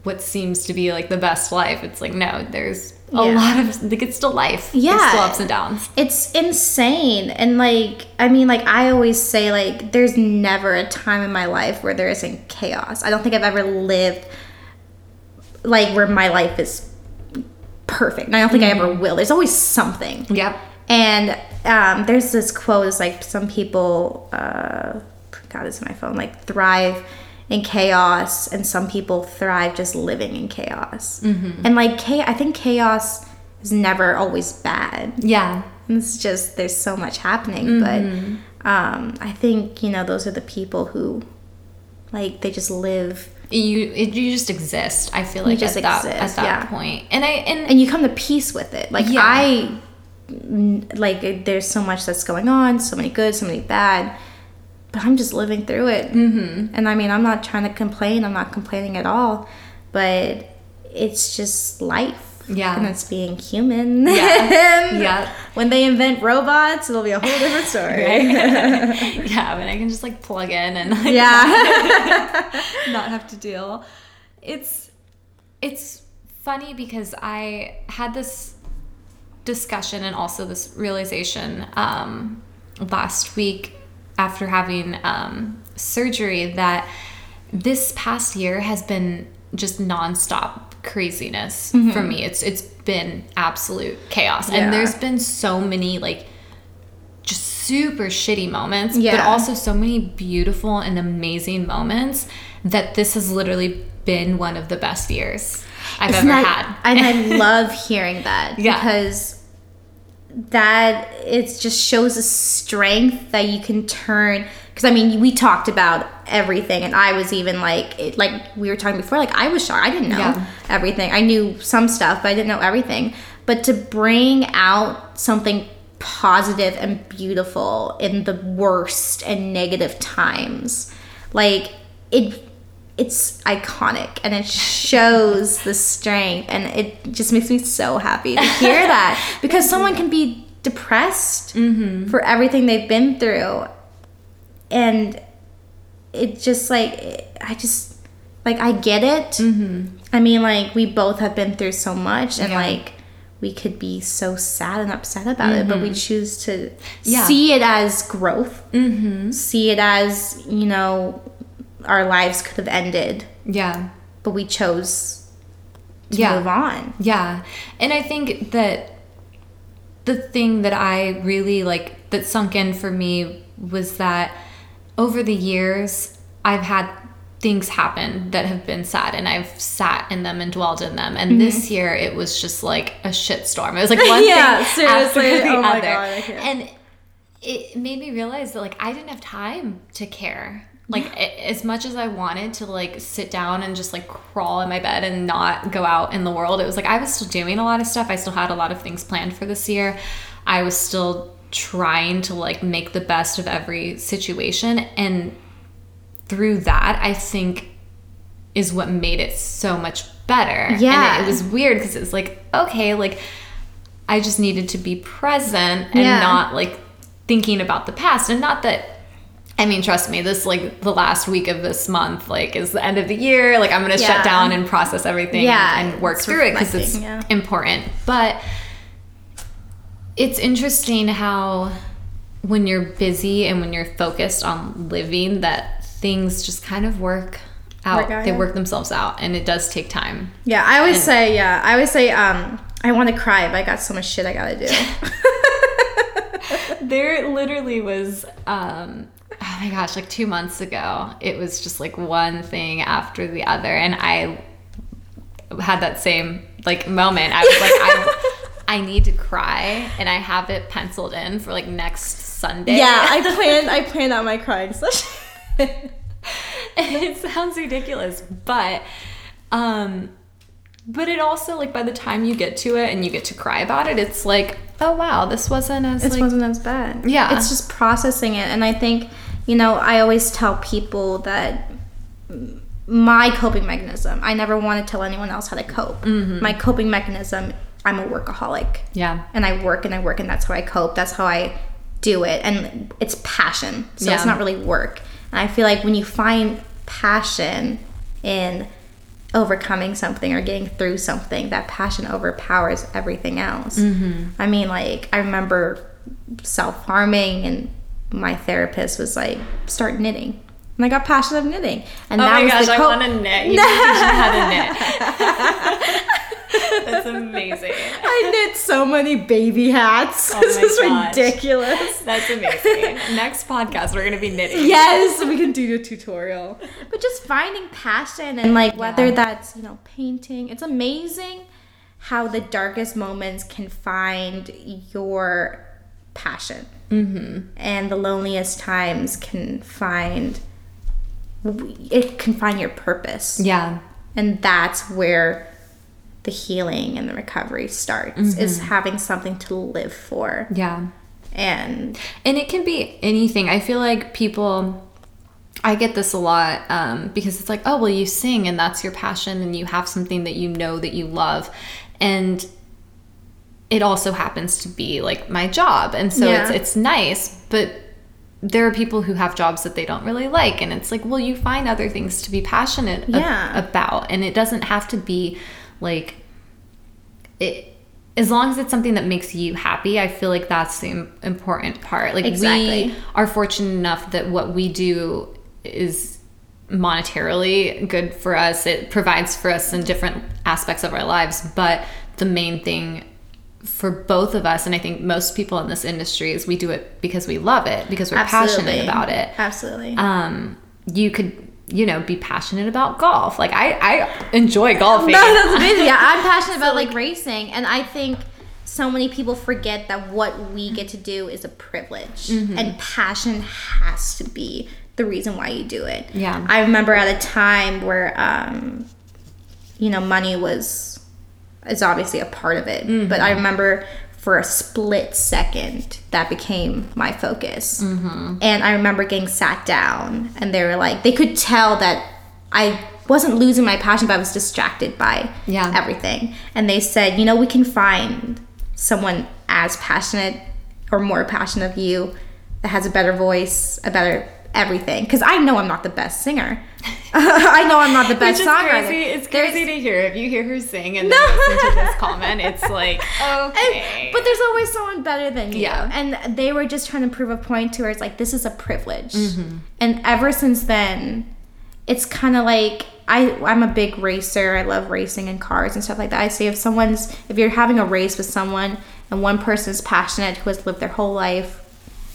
what seems to be like the best life it's like no there's a Yeah. lot of like it's still life Yeah. there's still ups and downs It's insane. And like, I mean, like, I always say, like, there's never a time in my life where there isn't chaos. I don't think I've ever lived like where my life is perfect. And I don't think I ever will. There's always something. yep And um, there's this quote is like, some people, uh, God, it's my phone, like, thrive in chaos, and some people thrive just living in chaos. Mm-hmm. And like, I think chaos is never always bad. yeah It's just there's so much happening, Mm-hmm. but um, I think you know those are the people who like they just live, you it, you just exist i feel like just at that exist, at that yeah. point and i and, and you come to peace with it. Like Yeah. I, like there's so much that's going on, so many good, so many bad, but I'm just living through it. Mm-hmm. And I mean, I'm not trying to complain. I'm not complaining at all, but it's just life. Yeah. and it's being human. Yeah. Yeah. When they invent robots, it'll be a whole different story. yeah when i can just like plug in and like, Yeah. not have to deal. It's it's funny because I had this discussion and also this realization um, last week after having um, surgery that this past year has been just nonstop craziness for me. It's it's been absolute chaos, Mm-hmm. Yeah. and there's been so many like just super shitty moments, but also so many beautiful and amazing moments that this has literally been one of the best years. I've It's ever not- had. and I love hearing that Yeah. because that it just shows a strength that you can turn. Because i mean we talked about everything and i was even like it, like we were talking before like i was shocked. I didn't know Yeah. everything. I knew some stuff but i didn't know everything. But to bring out something positive and beautiful in the worst and negative times like it it's iconic and it shows the strength and it just makes me so happy to hear that because someone can be depressed mm-hmm. for everything they've been through and it just like i just like i get it. Mm-hmm. I mean like we both have been through so much and Yeah. like we could be so sad and upset about it but we mm-hmm. choose to Yeah. see it as growth. See it as you know our lives could have ended Yeah. but we chose to Yeah. move on Yeah. And I think that the thing that I really like that sunk in for me was that over the years I've had things happen that have been sad and I've sat in them and dwelled in them. And mm-hmm. this year it was just like a shitstorm. It was like one Yeah, thing after oh seriously. the Oh other. God, and it made me realize that like I didn't have time to care. Like as much as I wanted to like sit down and just like crawl in my bed and not go out in the world, it was like I was still doing a lot of stuff. I still had a lot of things planned for this year. I was still trying to like make the best of every situation and through that, I think is what made it so much better. Yeah. And it, it was weird because it was like, okay, like I just needed to be present and Yeah. not like thinking about the past. And not that I mean, trust me, this like the last week of this month, like is the end of the year. Like I'm gonna Yeah. shut down and process everything Yeah, and work through it because it's yeah. important. But it's interesting how when you're busy and when you're focused on living that things just kind of work out. Work out, they work themselves out and it does take time. yeah i always And- say yeah i always say um i want to cry but i got so much shit i gotta do There literally was um oh my gosh, like 2 months ago, it was just like one thing after the other and I had that same like moment. I was like I I need to cry and I have it penciled in for like next Sunday. yeah i planned i planned out my crying session it sounds ridiculous, but um but it also like by the time you get to it and you get to cry about it, it's like, oh wow, this wasn't as It like wasn't as bad. Yeah. It's just processing it. And I think, you know, I always tell people that my coping mechanism, I never want to tell anyone else how to cope. Mm-hmm. My coping mechanism, I'm a workaholic. yeah. And I work and I work, and that's how I cope. That's how I do it. And it's passion. So it's not really work. And I feel like when you find passion in overcoming something or getting through something, that passion overpowers everything else. Mm-hmm. I mean, like, I remember self harming, and my therapist was like, start knitting. And I got passionate of knitting. And Oh that my was gosh, the I want to knit. You need to teach me how to knit. That's amazing. I knit so many baby hats. Oh this is gosh. ridiculous. That's amazing. Next podcast, we're gonna be knitting. yes, we can do a tutorial. But just finding passion and like whether Yeah. that's, you know, painting. It's amazing how the darkest moments can find your passion. Mm-hmm. And the loneliest times can find it can find your purpose. Yeah. And that's where the healing and the recovery starts is having something to live for. Yeah. And And it can be anything. I feel like people, I get this a lot um, because it's like, oh, well, you sing and that's your passion and you have something that you know that you love. And it also happens to be like my job. And so Yeah. it's, it's nice, but there are people who have jobs that they don't really like. And it's like, well, you find other things to be passionate Yeah. about. And it doesn't have to be like, it, as long as it's something that makes you happy, I feel like that's the important part. Like Exactly. we are fortunate enough that what we do is monetarily good for us. It provides for us in different aspects of our lives, but the main thing for both of us and I think most people in this industry is we do it because we love it, because we're passionate about it Absolutely. um, you could you know, be passionate about golf. Like I, I enjoy golfing. No, that's amazing. Yeah, I'm passionate about like racing, and I think so many people forget that what we get to do is a privilege, Mm-hmm. and passion has to be the reason why you do it. Yeah. I remember at a time where, um, you know, money was is obviously a part of it, Mm-hmm. but I remember for a split second that became my focus, Mm-hmm. and I remember getting sat down, and they were like, they could tell that I wasn't losing my passion, but I was distracted by Yeah. everything. And they said, you know, we can find someone as passionate or more passionate of you that has a better voice, a better everything. Because I know I'm not the best singer. I know I'm not the best songwriter. crazy. It's There's- crazy to hear. If you hear her sing and then listen to this comment, it's like, okay. And- but there's always someone better than you. Yeah. And they were just trying to prove a point to her. It's like, this is a privilege. Mm-hmm. And ever since then, it's kind of like, I, I'm a big racer. I love racing and cars and stuff like that. I say if someone's, if you're having a race with someone and one person is passionate who has lived their whole life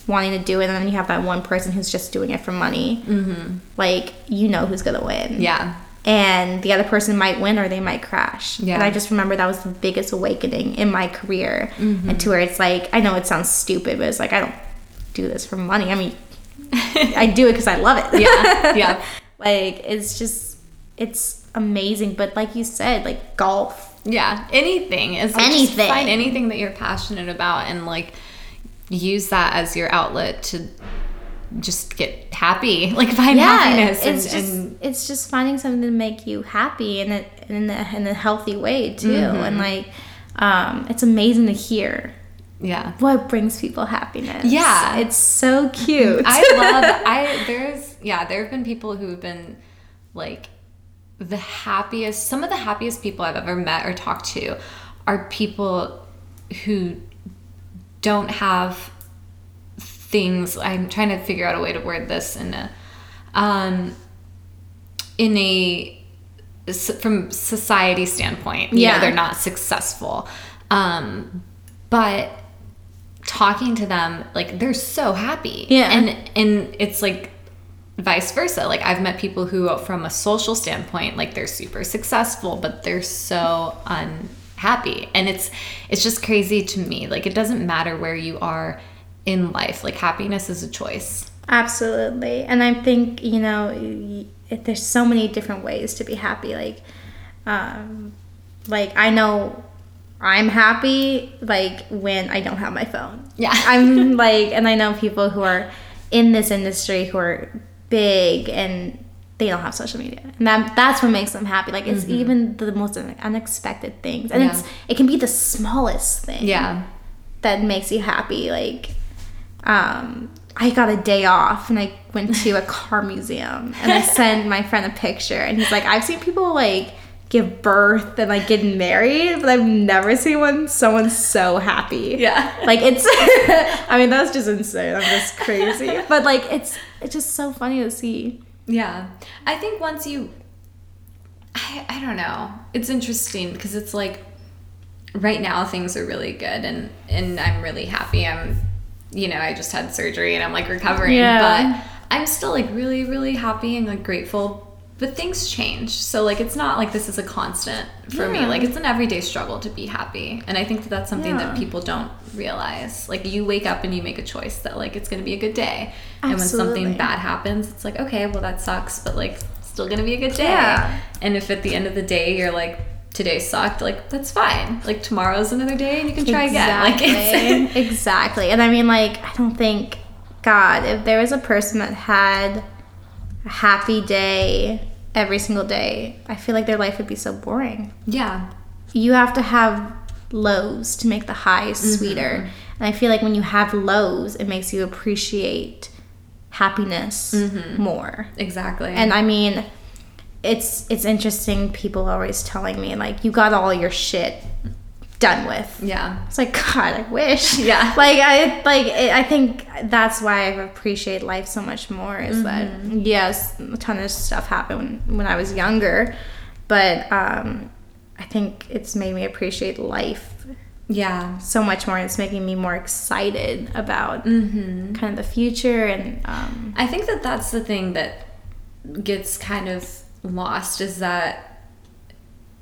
wanting to do it, and then you have that one person who's just doing it for money, mm-hmm. like, you know who's to win yeah. and the other person might win or they might crash. Yeah. And I just remember that was the biggest awakening in my career. Mm-hmm. And to where it's like, I know it sounds stupid, but it's like, I don't do this for money. I mean, I do it because I love it. Yeah. Yeah. like, it's just, it's amazing. But like you said, like golf. Yeah, anything is like, Anything. find anything that you're passionate about and like use that as your outlet to just get happy, like find happiness and, it's just and it's just finding something to make you happy in a in a, in a healthy way too. Mm-hmm. And like, um, it's amazing to hear yeah. what brings people happiness. Yeah. It's so cute. I love I there's yeah, there have been people who've been like the happiest some of the happiest people I've ever met or talked to are people who don't have things I'm trying to figure out a way to word this in a um in a from society standpoint you know, Yeah. they're not successful um but talking to them like they're so happy Yeah. and and it's like vice versa like i've met people who from a social standpoint like they're super successful but they're so unhappy and it's it's just crazy to me like it doesn't matter where you are in life like happiness is a choice Absolutely. And I think, you know, there's so many different ways to be happy. Like, um, like I know I'm happy, like, when I don't have my phone. Yeah. I'm like, and I know people who are in this industry who are big and they don't have social media. And that, that's what makes them happy. Like, it's even the most unexpected things. And Yeah. it's, it can be the smallest thing yeah that makes you happy. Like, um, I got a day off and I went to a car museum and I sent my friend a picture and he's like, I've seen people like give birth and like get married, but I've never seen one someone so happy. Yeah. Like it's I mean that's just insane. I'm just crazy. But like it's it's just so funny to see. Yeah. I think once you I I don't know. It's interesting because it's like right now things are really good and and I'm really happy. I'm you know, I just had surgery and I'm like recovering, Yeah. but I'm still like really really happy and like grateful. But things change. So like it's not like this is a constant for me. Like it's an everyday struggle to be happy. And I think that that's something that people don't realize. Like you wake up and you make a choice that like it's going to be a good day. And when something bad happens, it's like, okay, well that sucks, but like still gonna be a good day. Yeah. And if at the end of the day you're like, today sucked, like that's fine. Like tomorrow's another day and you can try again. Like it's exactly. And I mean, like, I don't think, God, if there was a person that had a happy day every single day, I feel like their life would be so boring. Yeah. You have to have lows to make the highs Mm-hmm. sweeter. And I feel like when you have lows, it makes you appreciate happiness Mm-hmm. more. Exactly. And I mean, it's it's interesting. People always telling me like, you got all your shit done with. yeah. It's like God, I wish. Yeah. Like I like it, I think that's why I appreciate life so much more. Is that Mm-hmm. yes, a ton of stuff happened when, when I was younger, but um, I think it's made me appreciate life Yeah. so much more. It's making me more excited about Mm-hmm. kind of the future and um, I think that that's the thing that gets kind of lost is that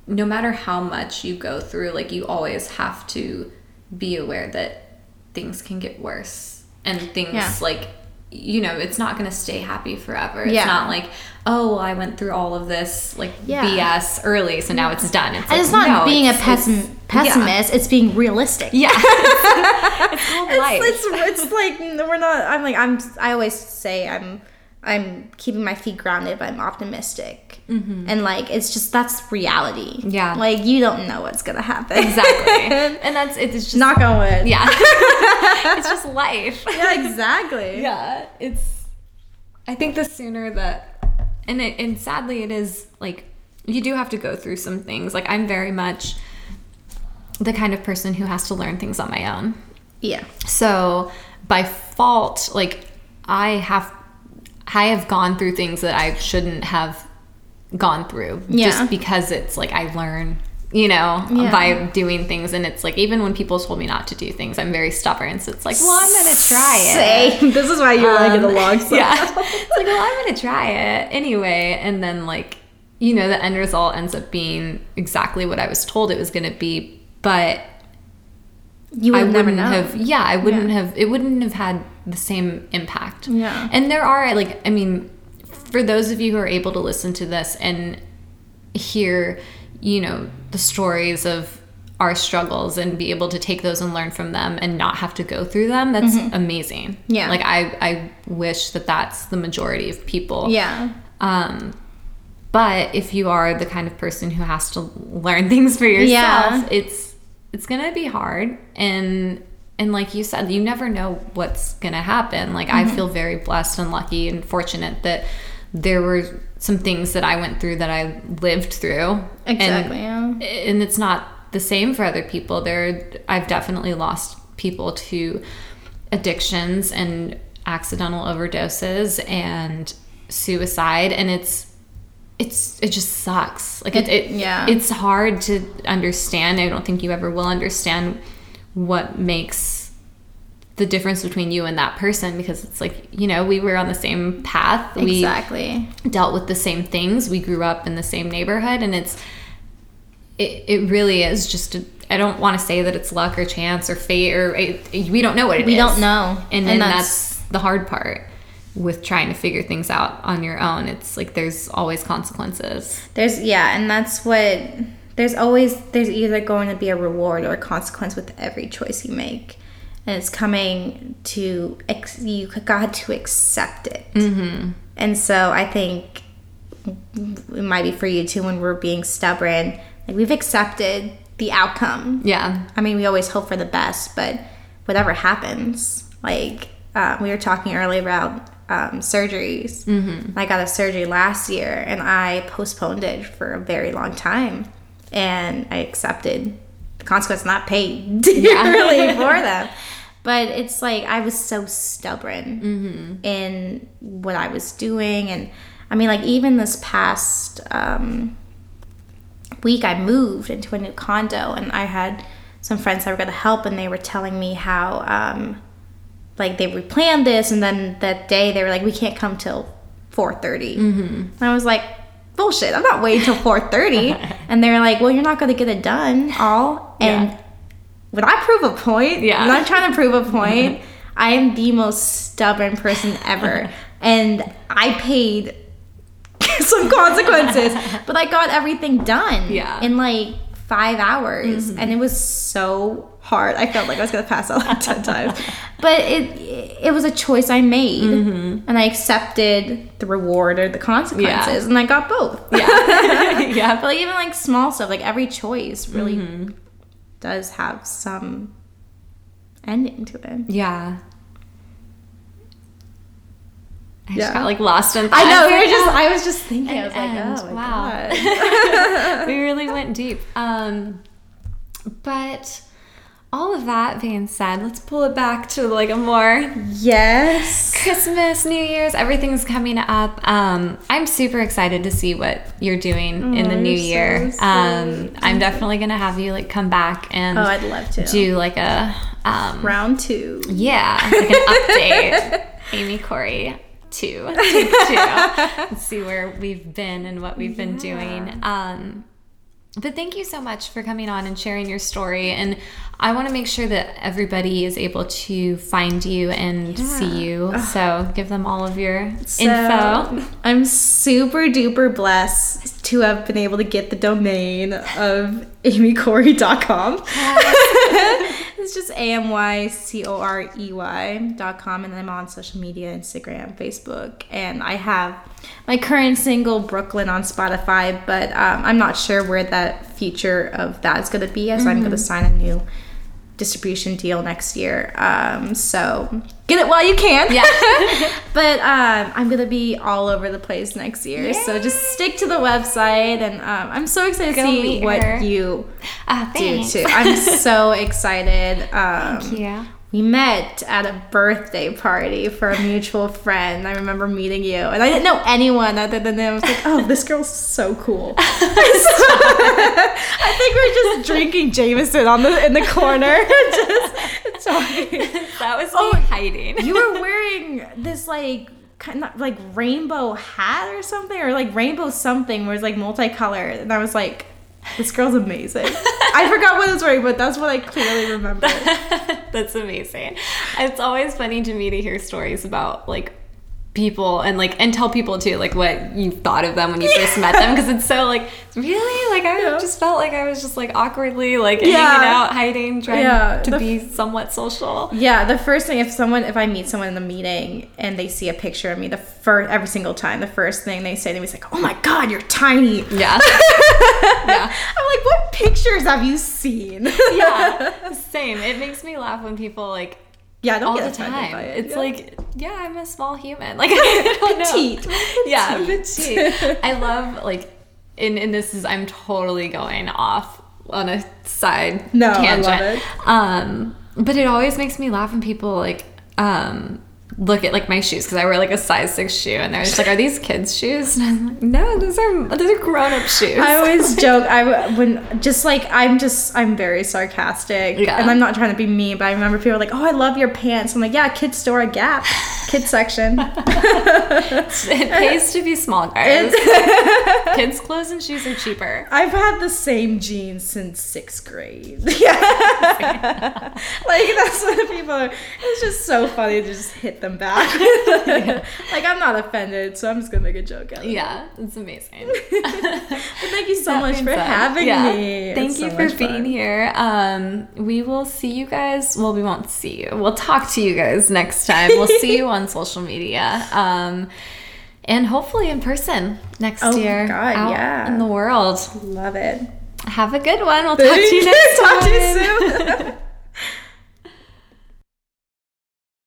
no matter how much you go through, like you always have to be aware that things can get worse and things Yeah. like you know it's not going to stay happy forever it's not like oh well, i went through all of this like Yeah. bs early so now it's done it's, And like, it's not no, being it's- a pessim- it's- pessimist, it's being realistic. yeah, yeah. it's, it's called life It's, it's, it's like we're not. I'm like I'm. I always say I'm. I'm keeping my feet grounded, but I'm optimistic, and like it's just that's reality. Mm-hmm. Yeah. like you don't know what's gonna happen. exactly and that's it's just Knock on wood. yeah it's just life Yeah. Exactly. yeah it's i think the sooner that and it and sadly it is like you do have to go through some things like i'm very much the kind of person who has to learn things on my own Yeah. so by fault like i have i have gone through things that i shouldn't have gone through Yeah. just because it's like i learn you know Yeah. by doing things and it's like even when people told me not to do things i'm very stubborn so it's like well i'm gonna try it Same. This is why you like it um, along. So. yeah. It's like, well, I'm gonna try it anyway, and then like, you know, the end result ends up being exactly what I was told it was gonna be, but You I would never wouldn't know. have. Yeah, I wouldn't Yeah. have. It wouldn't have had the same impact. Yeah. And there are like, I mean, for those of you who are able to listen to this and hear, you know, the stories of our struggles and be able to take those and learn from them and not have to go through them that's amazing Mm-hmm. Yeah. like i i wish that that's the majority of people Yeah. um but if you are the kind of person who has to learn things for yourself Yeah. it's it's gonna be hard and and like you said you never know what's gonna happen like Mm-hmm. i feel very blessed and lucky and fortunate that there were some things that i went through that i lived through. Exactly, and, yeah. and it's not the same for other people. There i've definitely lost people to addictions and accidental overdoses and suicide. And it's it's it just sucks. Like it, It- it yeah. it's hard to understand. I don't think you ever will understand what makes the difference between you and that person because it's like you know we were on the same path we Exactly. dealt with the same things we grew up in the same neighborhood and it's it, it really is just I I don't want to say that it's luck or chance or fate or it, we don't know what it is. We don't know. and And then that's- that's, the hard part with trying to figure things out on your own. It's like there's always consequences. There's yeah, and that's what there's always there's either going to be a reward or a consequence with every choice you make, and it's coming to ex- you got to accept it. Mm-hmm. And so I think it might be for you too when we're being stubborn. Like we've accepted the outcome. Yeah, I mean, we always hope for the best, but whatever happens, like uh, we were talking earlier about um, surgeries. Mm-hmm. I got a surgery last year, and I postponed it for a very long time, and I accepted the consequence, not paid dearly for them. But it's like I was so stubborn in what I was doing, and I mean, like even this past. Um, week I moved into a new condo and I had some friends that were going to help and they were telling me how um, like they replanned this and then that day they were like we can't come till 4.30 mm-hmm. and I was like bullshit I'm not waiting till 4.30 and they were like well you're not going to get it done all and Yeah. When I prove a point? Yeah. when I'm trying to prove a point. I am the most stubborn person ever. And I paid some consequences but I got everything done Yeah. in like five hours. Mm-hmm. And it was so hard. I felt like i was gonna pass out like 10 times. But it it was a choice i made. Mm-hmm. And i accepted the reward or the consequences. And i got both. Yeah, yeah. but like even like small stuff like every choice really mm-hmm. Does have some ending to it Yeah. I Yeah. just got like lost in. Thought. I know we were just i was just thinking i was like end. oh my Wow. god we really went deep. Um, but all of that being said, let's pull it back to like a more yes Christmas, New Year's, everything's coming up. Um, I'm super excited to see what you're doing in the Oh, new so year. um, I'm definitely gonna have you like come back and oh i'd love to do like a um, round two yeah, like an update. Amy Corey two. Take two. Let's see where we've been and what we've been doing. Um, but thank you so much for coming on and sharing your story. And I want to make sure that everybody is able to find you and see you. So give them all of your So, info. I'm super duper blessed to have been able to get the domain of amycorey.com. it's just A M Y C O R E Y.com. And I'm on social media Instagram, Facebook. And I have my current single, Brooklyn, on Spotify. But um, I'm not sure where that future of that is going to be as I'm going to sign a new distribution deal next year. Um, so get it while you can. Yeah. but um, I'm gonna be all over the place next year. So just stick to the website, and um, I'm so excited to see what her. you Ah, do too. I'm so excited. Um, Thank you. we met at a birthday party for a mutual friend. I remember meeting you, and I didn't know anyone other than them. I was like, "Oh, this girl's so cool." I think we're just drinking Jameson on the in the corner, just talking. That was me Oh, hiding. You were wearing this like kind of like rainbow hat or something, or like rainbow something, where it's like multicolored, and I was like. This girl's amazing. I forgot what I was wearing, but that's what I clearly remember. That's amazing. It's always funny to me to hear stories about like people and like and tell people too like what you thought of them when you first met them because it's so like really like I Yeah. just felt like I was just like awkwardly like Yeah. hanging out hiding trying Yeah, to the be somewhat social. Yeah, the first thing if someone if I meet someone in the meeting and they see a picture of me, the first every single time, the first thing they say to me is like, "Oh my god, you're tiny." Yeah. yeah. I'm like, "What pictures have you seen?" Yeah. Same. It makes me laugh when people like yeah, don't all the time. by it. It's Yeah. like, yeah, I'm a small human. Like I don't know. Petite. Yeah, Petite. I love like and, and this is I'm totally going off on a side No, I tangent. love it. Um but it always makes me laugh when people like um look at like my shoes because I wear like a size six shoe and they're just like, are these kids' shoes? And I'm like, no, those are those are grown up shoes. I always joke. I when just like I'm just I'm very sarcastic, Yeah. and I'm not trying to be mean, but I remember people were like, "Oh, I love your pants." I'm like, "Yeah, kids store a Gap, kids section." it pays to be small, guys. kids' clothes and shoes are cheaper. I've had the same jeans since sixth grade. Yeah, like that's what people are. It's just so funny to just hit them back. like I'm not offended, so I'm just gonna make a joke out of it. Yeah, it's amazing. But thank you so That much for having yeah, me. Thank It's you so for being fun. here. Um, we will see you guys. Well, we won't see you. We'll talk to you guys next time. We'll see you on social media. Um, and hopefully in person next year. Oh my year. God, yeah. In the world. Love it. Have a good one. We'll talk to you next Talk to you soon.